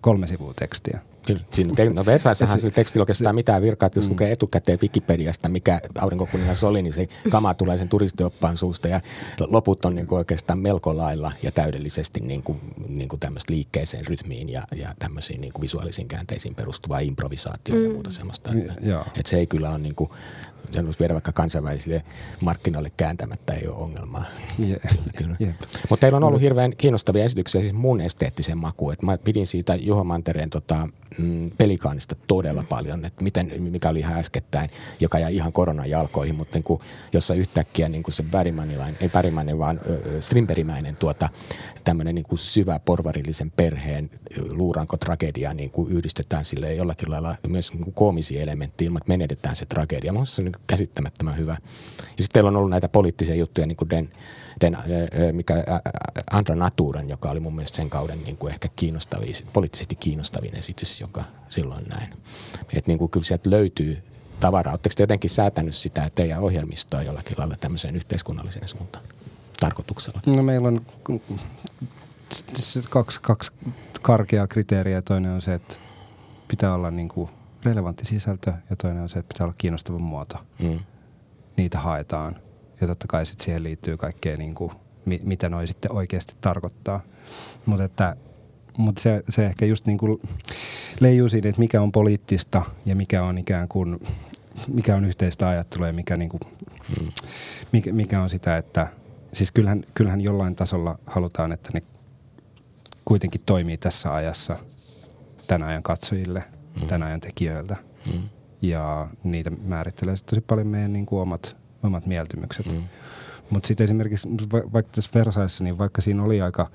kolme sivua tekstiä. Kyllä. Siinä te- no Versaissahan sillä tekstillä oikeastaan mitään virkaa, että jos mm. lukee etukäteen Wikipediasta, mikä aurinkokuningas oli, niin se kama tulee sen turistioppaan suusta ja loput on niin kuin oikeastaan melko lailla ja täydellisesti niin kuin, niin kuin tämmöistä liikkeeseen, rytmiin ja, ja tämmöisiin niin kuin visuaalisiin käänteisiin perustuvaa improvisaatioon mm. ja muuta semmoista. Että, ja. että se ei kyllä ole niin kuin, sen voisi viedä vaikka kansainvälisille markkinoille kääntämättä, ei ole ongelmaa. Yeah. Kyllä. Yeah. Mutta teillä on ollut hirveän kiinnostavia esityksiä siis mun esteettisen makuun. Et mä pidin siitä Juho Mantereen tota, mm, pelikaanista todella paljon, että miten, mikä oli ihan äskettäin, joka jäi ihan koronan jalkoihin, mutta niin jossa yhtäkkiä niin kuin se Bärimanilainen, ei Bärimainen, vaan ö, Strimperimäinen tuota, tämmöinen niin syvä porvarillisen perheen luuranko-tragedia niin kuin yhdistetään sille jollakin lailla myös niin kuin koomisia elementtejä ilman, että menetetään se tragedia. Se on niin käsittämättömän hyvä. Ja sitten teillä on ollut näitä poliittisia juttuja, niin kuin Den, Den mikä, Andra Naturen, joka oli mun mielestä sen kauden niin kuin ehkä kiinnostavin, poliittisesti kiinnostavin esitys, joka silloin näin. Että niin kuin kyllä sieltä löytyy tavaraa. Oletteko te jotenkin säätänyt sitä teidän ohjelmistoa jollakin lailla tämmöiseen yhteiskunnalliseen suuntaan tarkoituksella? No meillä on kaksi, kaksi karkeaa kriteeriä. Toinen on se, että pitää olla niin kuin relevantti sisältö ja toinen on se, että pitää olla kiinnostava muoto. Mm. Niitä haetaan. Ja totta kai sitten siihen liittyy kaikkea, niin kuin, mitä noi sitten oikeasti tarkoittaa. Mutta että mutta se, se ehkä just niin kuin leijuu siinä, että mikä on poliittista ja mikä on ikään kuin, mikä on yhteistä ajattelua ja mikä, niin kuin, mm. mikä, mikä on sitä, että siis kyllähän, kyllähän jollain tasolla halutaan, että ne kuitenkin toimii tässä ajassa tämän ajan katsojille. Tämän ajan tekijöiltä. Mm. Ja niitä määrittelee tosi paljon meidän niin kuin omat, omat mieltymykset. Mm. Mutta sitten esimerkiksi vaikka tässä Versaissa, niin vaikka siinä oli aika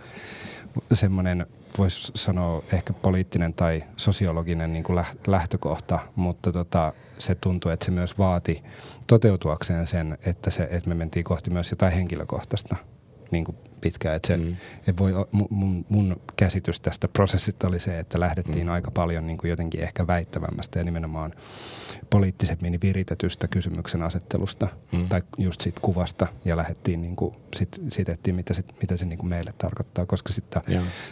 semmoinen, voisi sanoa ehkä poliittinen tai sosiologinen niin kuin lähtökohta, mutta tota, se tuntui, että se myös vaati toteutuakseen sen, että, se, että me mentiin kohti myös jotain henkilökohtaista niin kuin pitkään. Että se, mm. et voi, mun, mun käsitys tästä prosessista oli se, että lähdettiin mm. aika paljon niin kuin jotenkin ehkä väittävämmästä ja nimenomaan poliittisemmin viritetystä kysymyksen asettelusta mm. tai just siitä kuvasta ja lähdettiin niin kuin, sit, sitettiin, mitä, sit, mitä se niin kuin meille tarkoittaa, koska sitten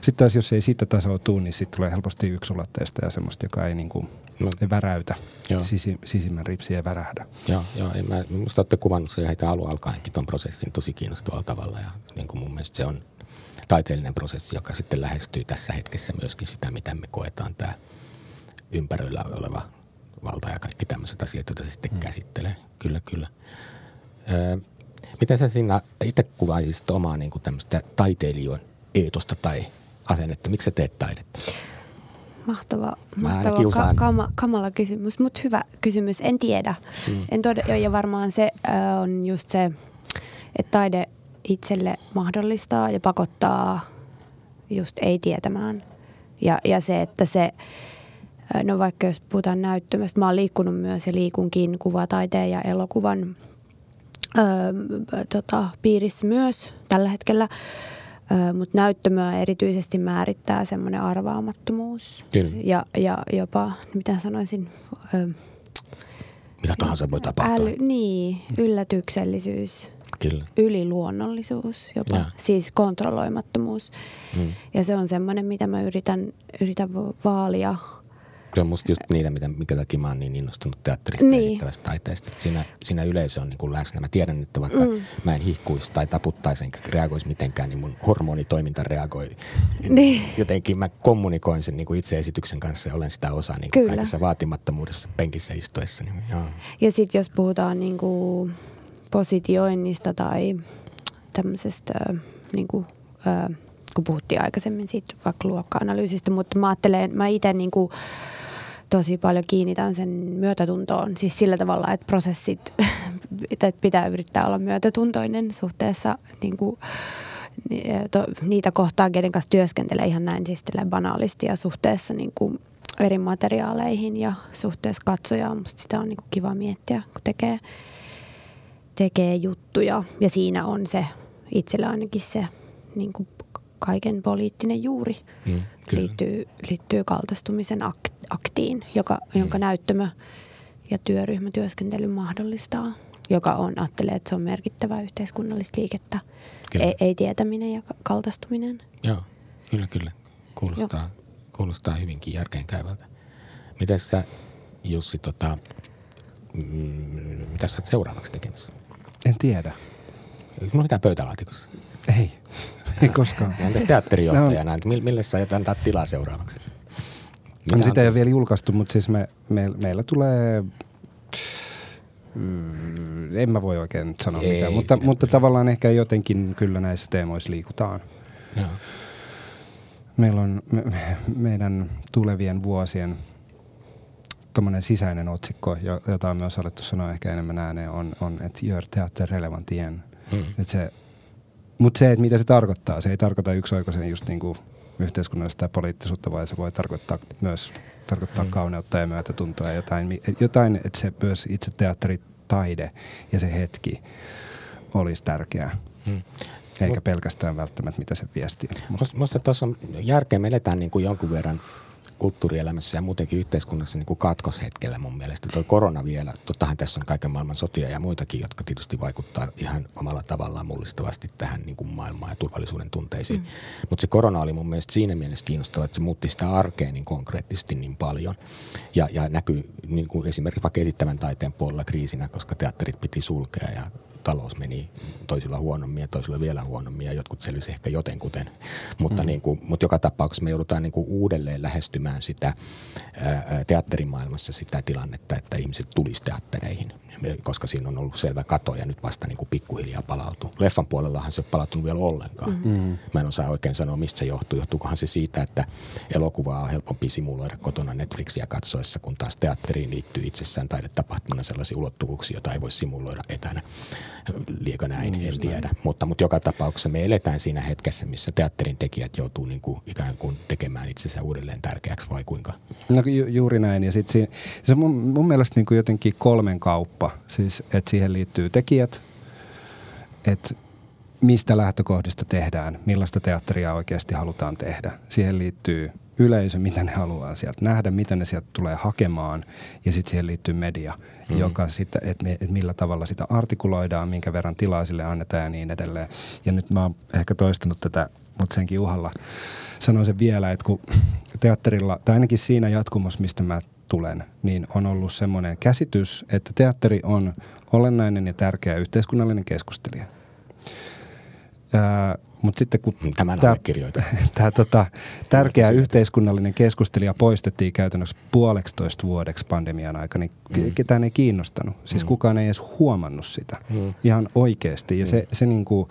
sit taas jos ei siitä tasoa tuu, niin sitten tulee helposti yksulatteista ja semmoista, joka ei niin kuin, no. ei väräytä, Sisi, sisimmän ripsi ei värähdä. Joo, joo en mä, minusta olette kuvannut se heitä alun alkaenkin tuon prosessin tosi kiinnostavalla tavalla ja niin kuin mun mielestä se on taiteellinen prosessi, joka sitten lähestyy tässä hetkessä myöskin sitä, mitä me koetaan tämä ympäröillä oleva valta ja kaikki tämmöiset asiat, joita se sitten mm. käsittelee. Kyllä, kyllä. Öö, miten sä siinä itse kuvailisit omaa niin kuin tämmöistä taiteilijoiden eetosta tai asennetta? Miksi sä teet taidetta? Mahtava, mahtava ka- kama, kamala kysymys, mutta hyvä kysymys. En tiedä. Mm. En tod- ja varmaan se äh, on just se, että taide itselle mahdollistaa ja pakottaa just ei tietämään. Ja, ja se, että se, no vaikka jos puhutaan näyttömästä, mä oon liikkunut myös ja liikunkin kuvataiteen ja elokuvan ö, tota, piirissä myös tällä hetkellä. Mutta näyttämöä erityisesti määrittää semmoinen arvaamattomuus. Kyllä. Ja, ja jopa, mitä sanoisin... Ö, mitä tahansa voi tapahtua. Äly, niin, yllätyksellisyys Kyllä. yliluonnollisuus jopa, Joo. siis kontrolloimattomuus. Mm. Ja se on semmoinen, mitä mä yritän, yritän vaalia. Se on musta just niitä, mitä, mikä takia mä oon niin innostunut teatterista Niin. niin. ja taiteesta. Siinä, siinä yleisö on niin kuin läsnä. Mä tiedän, että vaikka mm. mä en hihkuisi tai taputtaisi enkä reagoisi mitenkään, niin mun hormonitoiminta reagoi. Niin. Jotenkin mä kommunikoin sen niin kuin itse esityksen kanssa ja olen sitä osa niin Kyllä. kuin kaikessa vaatimattomuudessa penkissä istuessa. Niin, joo. Ja sitten jos puhutaan niinku positioinnista tai tämmöisestä, niinku, ö, kun puhuttiin aikaisemmin siitä vaikka luokka-analyysistä, mutta mä ajattelen, mä itse niinku tosi paljon kiinnitän sen myötätuntoon. Siis sillä tavalla, että prosessit, että pitää yrittää olla myötätuntoinen suhteessa niinku, ni- to, niitä kohtaa, keiden kanssa työskentelee ihan näin siis banaalisti ja suhteessa niin kuin eri materiaaleihin ja suhteessa katsojaan. Musta sitä on niin kuin kiva miettiä, kun tekee, tekee juttuja. Ja siinä on se itsellä ainakin se niin kuin kaiken poliittinen juuri Mm, kyllä. liittyy, liittyy kaltaistumisen ak- aktiin, joka, jonka näyttämö ja työryhmätyöskentely mahdollistaa, joka on, ajattelee, että se on merkittävää yhteiskunnallista liikettä, Kyllä. ei, ei tietäminen ja ka- kaltaistuminen. Joo, kyllä, kyllä. Kuulostaa, kuulostaa hyvinkin järkeenkäyvältä. Miten sä, Jussi, tota, mm, mitä sä oot seuraavaksi tekemässä? En tiedä. Mulla on mitään pöytälaatikossa. Ei. Ei koskaan. Ja Entäs teatterijohtajana, että mille, mille sä aiot antaa tilaa seuraavaksi? On Mitä sitä ei ole vielä julkaistu, mutta siis me, me, meillä tulee... Mm, en mä voi oikein nyt sanoa Ei, mitään, mutta, mutta tavallaan ehkä jotenkin kyllä näissä teemoissa liikutaan. Joo. Meillä on me, me- meidän tulevien vuosien tommonen sisäinen otsikko, jo- jota on myös alettu sanoa ehkä enemmän ääneen, on, on että gör teater relevant igen. Mm. Et se, mutta se, että mitä se tarkoittaa, se ei tarkoita yksioikoisen just niin kuin yhteiskunnallista ja poliittisuutta, vaan se voi tarkoittaa myös tarkoittaa mm. kauneutta ja myötätuntoa ja jotain, jotain, että se myös itse teatteritaide ja se hetki olisi tärkeää. Mm. Eikä pelkästään välttämättä mitä se viestii. Musta, musta tuossa on järkeä. Me eletään niin kuin jonkun verran kulttuurielämässä ja muutenkin yhteiskunnassa niin kuin katkoshetkellä mun mielestä. Toi korona vielä, tottahan tässä on kaiken maailman sotia ja muitakin, jotka tietysti vaikuttaa ihan omalla tavallaan mullistavasti tähän niin kuin maailmaan ja turvallisuuden tunteisiin. Mm. Mutta se korona oli mun mielestä siinä mielessä kiinnostava, että se muutti sitä arkea niin konkreettisesti niin paljon. Ja, ja näkyy niin kuin esimerkiksi vaikka esittävän taiteen puolella kriisinä, koska teatterit piti sulkea ja talous meni toisilla huonommin ja toisilla vielä huonommin ja jotkut selvisi ehkä jotenkuten. Mutta, mm. niin kuin, mutta joka tapauksessa me joudutaan niin kuin uudelleen lähestymään sitä ää, teatterimaailmassa sitä tilannetta, että ihmiset tulisi teattereihin koska siinä on ollut selvä kato ja nyt vasta niin kuin pikkuhiljaa palautuu. Leffan puolellahan se ei palautunut vielä ollenkaan. Mm. Mä en osaa oikein sanoa, mistä se johtuu. Johtuukohan se siitä, että elokuvaa on helpompi simuloida kotona Netflixiä katsoessa, kun taas teatteriin liittyy itsessään taidetapahtumana sellaisia ulottuvuuksia, joita ei voi simuloida etänä. Liekö näin, mm, en tiedä. Mutta, mutta joka tapauksessa me eletään siinä hetkessä, missä teatterin tekijät joutuu niin kuin ikään kuin tekemään itsensä uudelleen tärkeäksi vai kuinka? No ju, juuri näin. Ja sit si, se mun, mun mielestä niin kuin jotenkin kolmen kauppa. Siis, että siihen liittyy tekijät, että mistä lähtökohdista tehdään, millaista teatteria oikeasti halutaan tehdä. Siihen liittyy yleisö, mitä ne haluaa sieltä nähdä, mitä ne sieltä tulee hakemaan. Ja sitten siihen liittyy media, mm. joka sitä, että et millä tavalla sitä artikuloidaan, minkä verran tilaa sille annetaan ja niin edelleen. Ja nyt mä oon ehkä toistanut tätä, mutta senkin uhalla sanon sen vielä, että kun teatterilla, tai ainakin siinä jatkumossa, mistä mä tulen, niin on ollut semmoinen käsitys, että teatteri on olennainen ja tärkeä yhteiskunnallinen keskustelija. Mutta sitten kun Tämän tää- allekirjoitan. tämä tota, tärkeä yhteiskunnallinen keskustelija poistettiin käytännössä puoleksitoista vuodeksi pandemian aikana, niin mm. ketään ei kiinnostanut. Siis mm. kukaan ei edes huomannut sitä mm. ihan oikeasti. Ja mm. se, se niinku,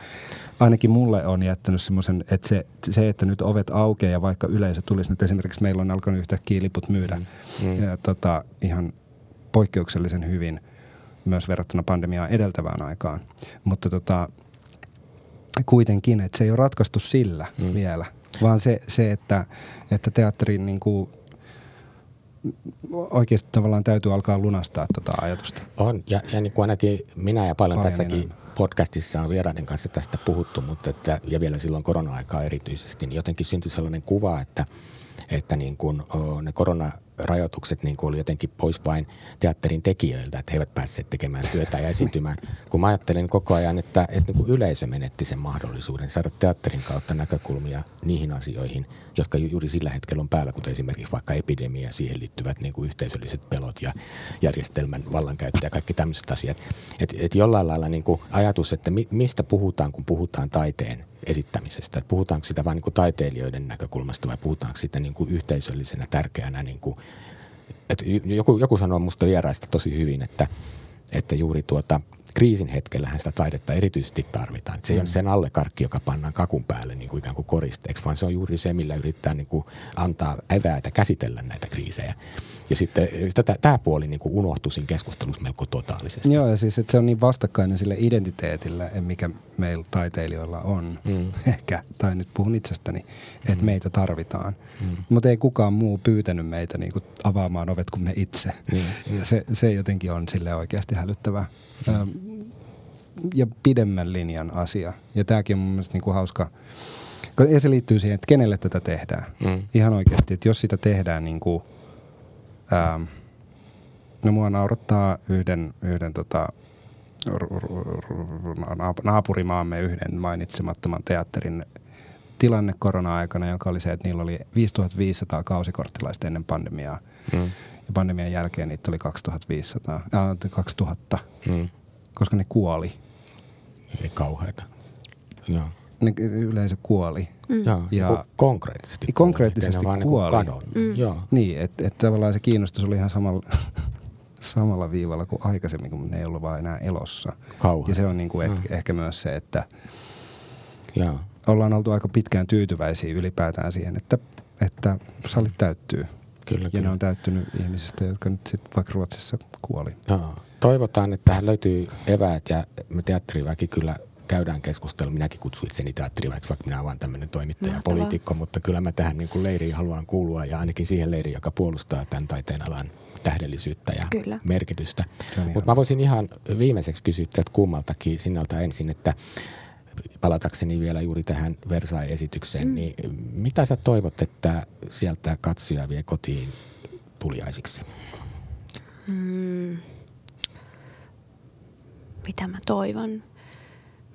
ainakin mulle on jättänyt semmoisen, että se, se, että nyt ovet aukeaa ja vaikka yleisö tulisi, nyt esimerkiksi meillä on alkanut yhtäkkiä liput myydä mm. ja, tota, ihan poikkeuksellisen hyvin myös verrattuna pandemiaa edeltävään aikaan. Mutta tota, kuitenkin, että se ei ole ratkaistu sillä mm. vielä, vaan se, se että, että teatterin niin kuin, oikeasti tavallaan täytyy alkaa lunastaa tuota ajatusta. On, ja, ja niin kuin ainakin minä ja paljon, Paljon tässäkin enemmän. podcastissa on vieraiden kanssa tästä puhuttu, mutta että, ja vielä silloin korona-aikaa erityisesti, niin jotenkin syntyi sellainen kuva, että, että niin kuin, ne korona rajoitukset niin oli jotenkin pois vain teatterin tekijöiltä, että he eivät päässeet tekemään työtä ja esiintymään. Kun mä ajattelen koko ajan, että, että niin kuin yleisö menetti sen mahdollisuuden saada teatterin kautta näkökulmia niihin asioihin, jotka juuri sillä hetkellä on päällä, kuten esimerkiksi vaikka epidemia ja siihen liittyvät niin kuin yhteisölliset pelot ja järjestelmän vallankäyttö ja kaikki tämmöiset asiat. Et, et jollain lailla niin kuin ajatus, että mi, mistä puhutaan, kun puhutaan taiteen esittämisestä. Että puhutaanko sitä vain niin taiteilijoiden näkökulmasta vai puhutaanko sitä niin kuin yhteisöllisenä tärkeänä. Niin kuin, että joku, joku sanoo minusta vieraista tosi hyvin, että, että juuri tuota – kriisin hetkellähän sitä taidetta erityisesti tarvitaan. Se ei mm. ole sen allekarkki, joka pannaan kakun päälle niin kuin ikään kuin koristeeksi, vaan se on juuri se, millä yrittää niin kuin antaa eväitä käsitellä näitä kriisejä. Ja sitten tämä puoli niin kuin unohtui siinä keskustelussa melko totaalisesti. Joo, ja siis että se on niin vastakkainen sille identiteetille, mikä meillä taiteilijoilla on, mm. ehkä, tai nyt puhun itsestäni, että mm. meitä tarvitaan. Mm. Mutta ei kukaan muu pyytänyt meitä niin kuin avaamaan ovet kuin me itse. Mm. Ja se, se jotenkin on sille oikeasti hälyttävää ja pidemmän linjan asia. Ja tämäkin on mun mielestä niin kuin hauska. Ja se liittyy siihen, että kenelle tätä tehdään. Mm. Ihan oikeasti, että jos sitä tehdään niin kuin, ää, no mua naurattaa yhden, yhden tota, naapurimaamme yhden mainitsemattoman teatterin tilanne korona-aikana, joka oli se, että niillä oli 5500 kausikorttilaista ennen pandemiaa. Mm. Ja pandemian jälkeen niitä oli 2500, äh, 2000, mm. koska ne kuoli. Eli kauheita. Joo. Ne yleensä kuoli. Mm. Joo, ja niinku konkreettisesti Konkreettisesti kuoli. Kuoli. Niin mm. Joo. Niin, että et tavallaan se kiinnostus oli ihan samalla, samalla viivalla kuin aikaisemmin, kun ne ei ollut vaan enää elossa. Kauhean. Ja se on niinku mm. ehkä myös se, että Joo. Ollaan oltu aika pitkään tyytyväisiä ylipäätään siihen, että, että salit täyttyy. Kyllä, ja kyllä. ne on täyttynyt ihmisistä, jotka nyt sitten vaikka Ruotsissa kuoli. Joo. Toivotaan, että tähän löytyy eväät ja me teatteriväki kyllä käydään keskustelua. Minäkin kutsuin itseni teatteriväksi, vaikka minä olen vain tämmöinen toimittaja ja poliitikko, mutta kyllä mä tähän niin kuin leiriin haluan kuulua ja ainakin siihen leiriin, joka puolustaa tämän taiteen alan tähdellisyyttä ja kyllä. merkitystä. Mutta mä voisin ihan viimeiseksi kysyä teiltä kummaltakin Sinnalta ensin, että palatakseni vielä juuri tähän Versailles-esitykseen, mm. niin mitä sä toivot, että sieltä katsoja vie kotiin tuliaisiksi? Mm. Mitä mä toivon?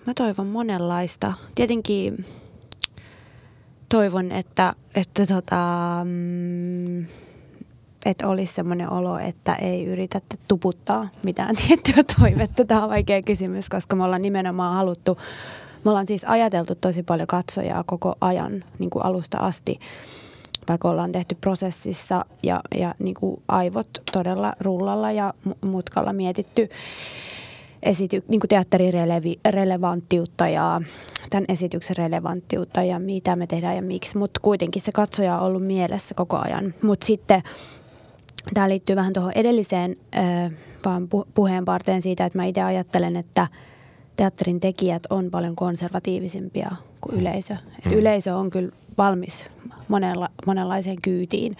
Mä toivon monenlaista. Tietenkin toivon, että, että tota, mm, että olisi semmoinen olo, että ei yritä tuputtaa mitään tiettyä toivetta. Tämä on vaikea kysymys, koska me ollaan nimenomaan haluttu me ollaan siis ajateltu tosi paljon katsojaa koko ajan niin kuin alusta asti, vaikka ollaan tehty prosessissa ja, ja niin kuin aivot todella rullalla ja mutkalla mietitty esity, niin kuin teatterin relevi, relevanttiutta ja tämän esityksen relevanttiutta ja mitä me tehdään ja miksi. Mutta kuitenkin se katsoja on ollut mielessä koko ajan. Mutta sitten tämä liittyy vähän tuohon edelliseen äh, vaan puheenparteen siitä, että mä itse ajattelen, että – teatterin tekijät on paljon konservatiivisempia kuin yleisö. Et mm. Yleisö on kyllä valmis monella, monenlaiseen kyytiin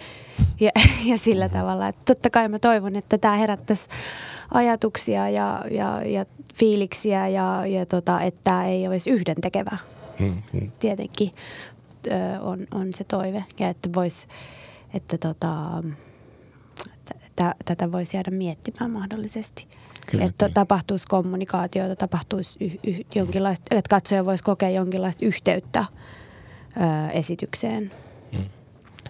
ja, ja sillä mm. tavalla, että totta kai mä toivon, että tämä herättäisi ajatuksia ja, ja, ja fiiliksiä ja, ja tota, että tämä ei olisi yhdentekevä. Mm. Mm. Tietenkin ö, on, on se toive ja että vois, että tota, tätä voisi jäädä miettimään mahdollisesti. Kyllä, että kyllä. tapahtuisi kommunikaatiota, tapahtuisi yh, yh, jonkinlaista, että katsoja voisi kokea jonkinlaista yhteyttä ö, esitykseen. Mm.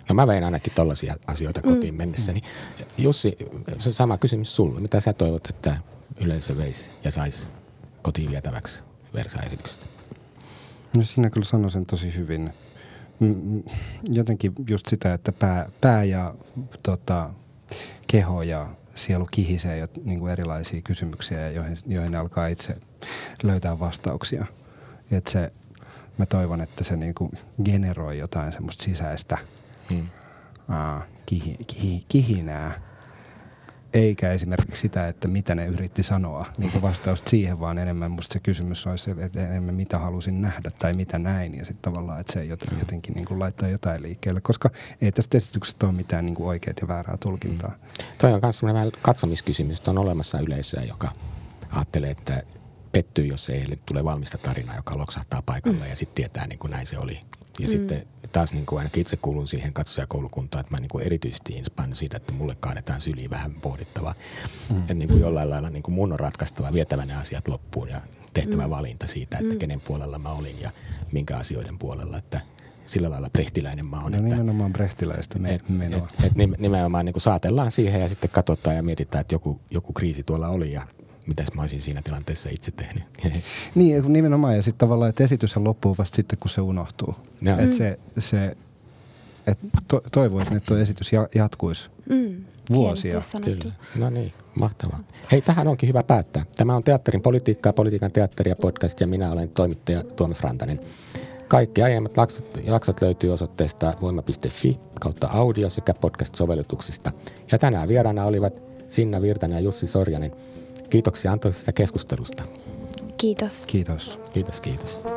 No mä vein ainakin tällaisia asioita mm. kotiin mm. mennessäni. Jussi, se sama kysymys sulle. Mitä sä toivot, että yleisö veisi ja saisi kotiin vietäväksi Versa-esityksestä? No sinä kyllä sanoisin tosi hyvin. Jotenkin just sitä, että pää, pää ja tota, keho ja sielu kihisee jo niin kuin erilaisia kysymyksiä, joihin, joihin ne alkaa itse löytää vastauksia. Et se, mä toivon, että se niin kuin generoi jotain semmoista sisäistä hmm. uh, kihi, kihi, kihinää eikä esimerkiksi sitä, että mitä ne yritti sanoa, niin vastausta siihen, vaan enemmän musta se kysymys olisi, että enemmän mitä halusin nähdä tai mitä näin, ja sitten tavallaan, että se jotenkin niin kuin laittaa jotain liikkeelle, koska ei tästä esityksestä ole mitään niin kuin oikeat ja väärää tulkintaa. Mm. Toi on myös sellainen katsomiskysymys, että on olemassa yleisöä, joka ajattelee, että pettyy, jos ei tule valmista tarinaa, joka loksahtaa paikalla mm. ja sitten tietää, niin kuin näin se oli Ja mm. sitten taas niin kuin ainakin itse kuulun siihen katsojakoulukuntaan, että mä niin kuin erityisesti inspaan siitä, että mulle kaadetaan syliin vähän pohdittavaa. Mm. Että niin kuin jollain lailla niin kuin mun on ratkaistava, vietävä ne asiat loppuun ja tehtävä mm. valinta siitä, että mm. kenen puolella mä olin ja minkä asioiden puolella. Että sillä lailla brehtiläinen mä oon. No että, nimenomaan brehtiläistä me, et, menoa. Et, et nimenomaan niin kuin saatellaan siihen ja sitten katsotaan ja mietitään, että joku, joku kriisi tuolla oli ja mitäs mä olisin siinä tilanteessa itse tehnyt. niin, nimenomaan. Ja sitten tavallaan, että esityshän loppuu vasta sitten, kun se unohtuu. Että se, se et to, toivoisin, että tuo esitys jatkuisi mm, vuosia. Kyllä. No niin, mahtavaa. Hei, tähän onkin hyvä päättää. Tämä on Teatterin politiikkaa, politiikan teatteria podcast ja minä olen toimittaja Tuomas Rantanen. Kaikki aiemmat jaksot, jaksot löytyy osoitteesta voima.fi kautta audio sekä podcast-sovellutuksista. Ja tänään vieraana olivat Sinna Virtanen ja Jussi Sorjanen. Kiitoksia antoisesta keskustelusta. Kiitos. Kiitos. Kiitos, kiitos. kiitos.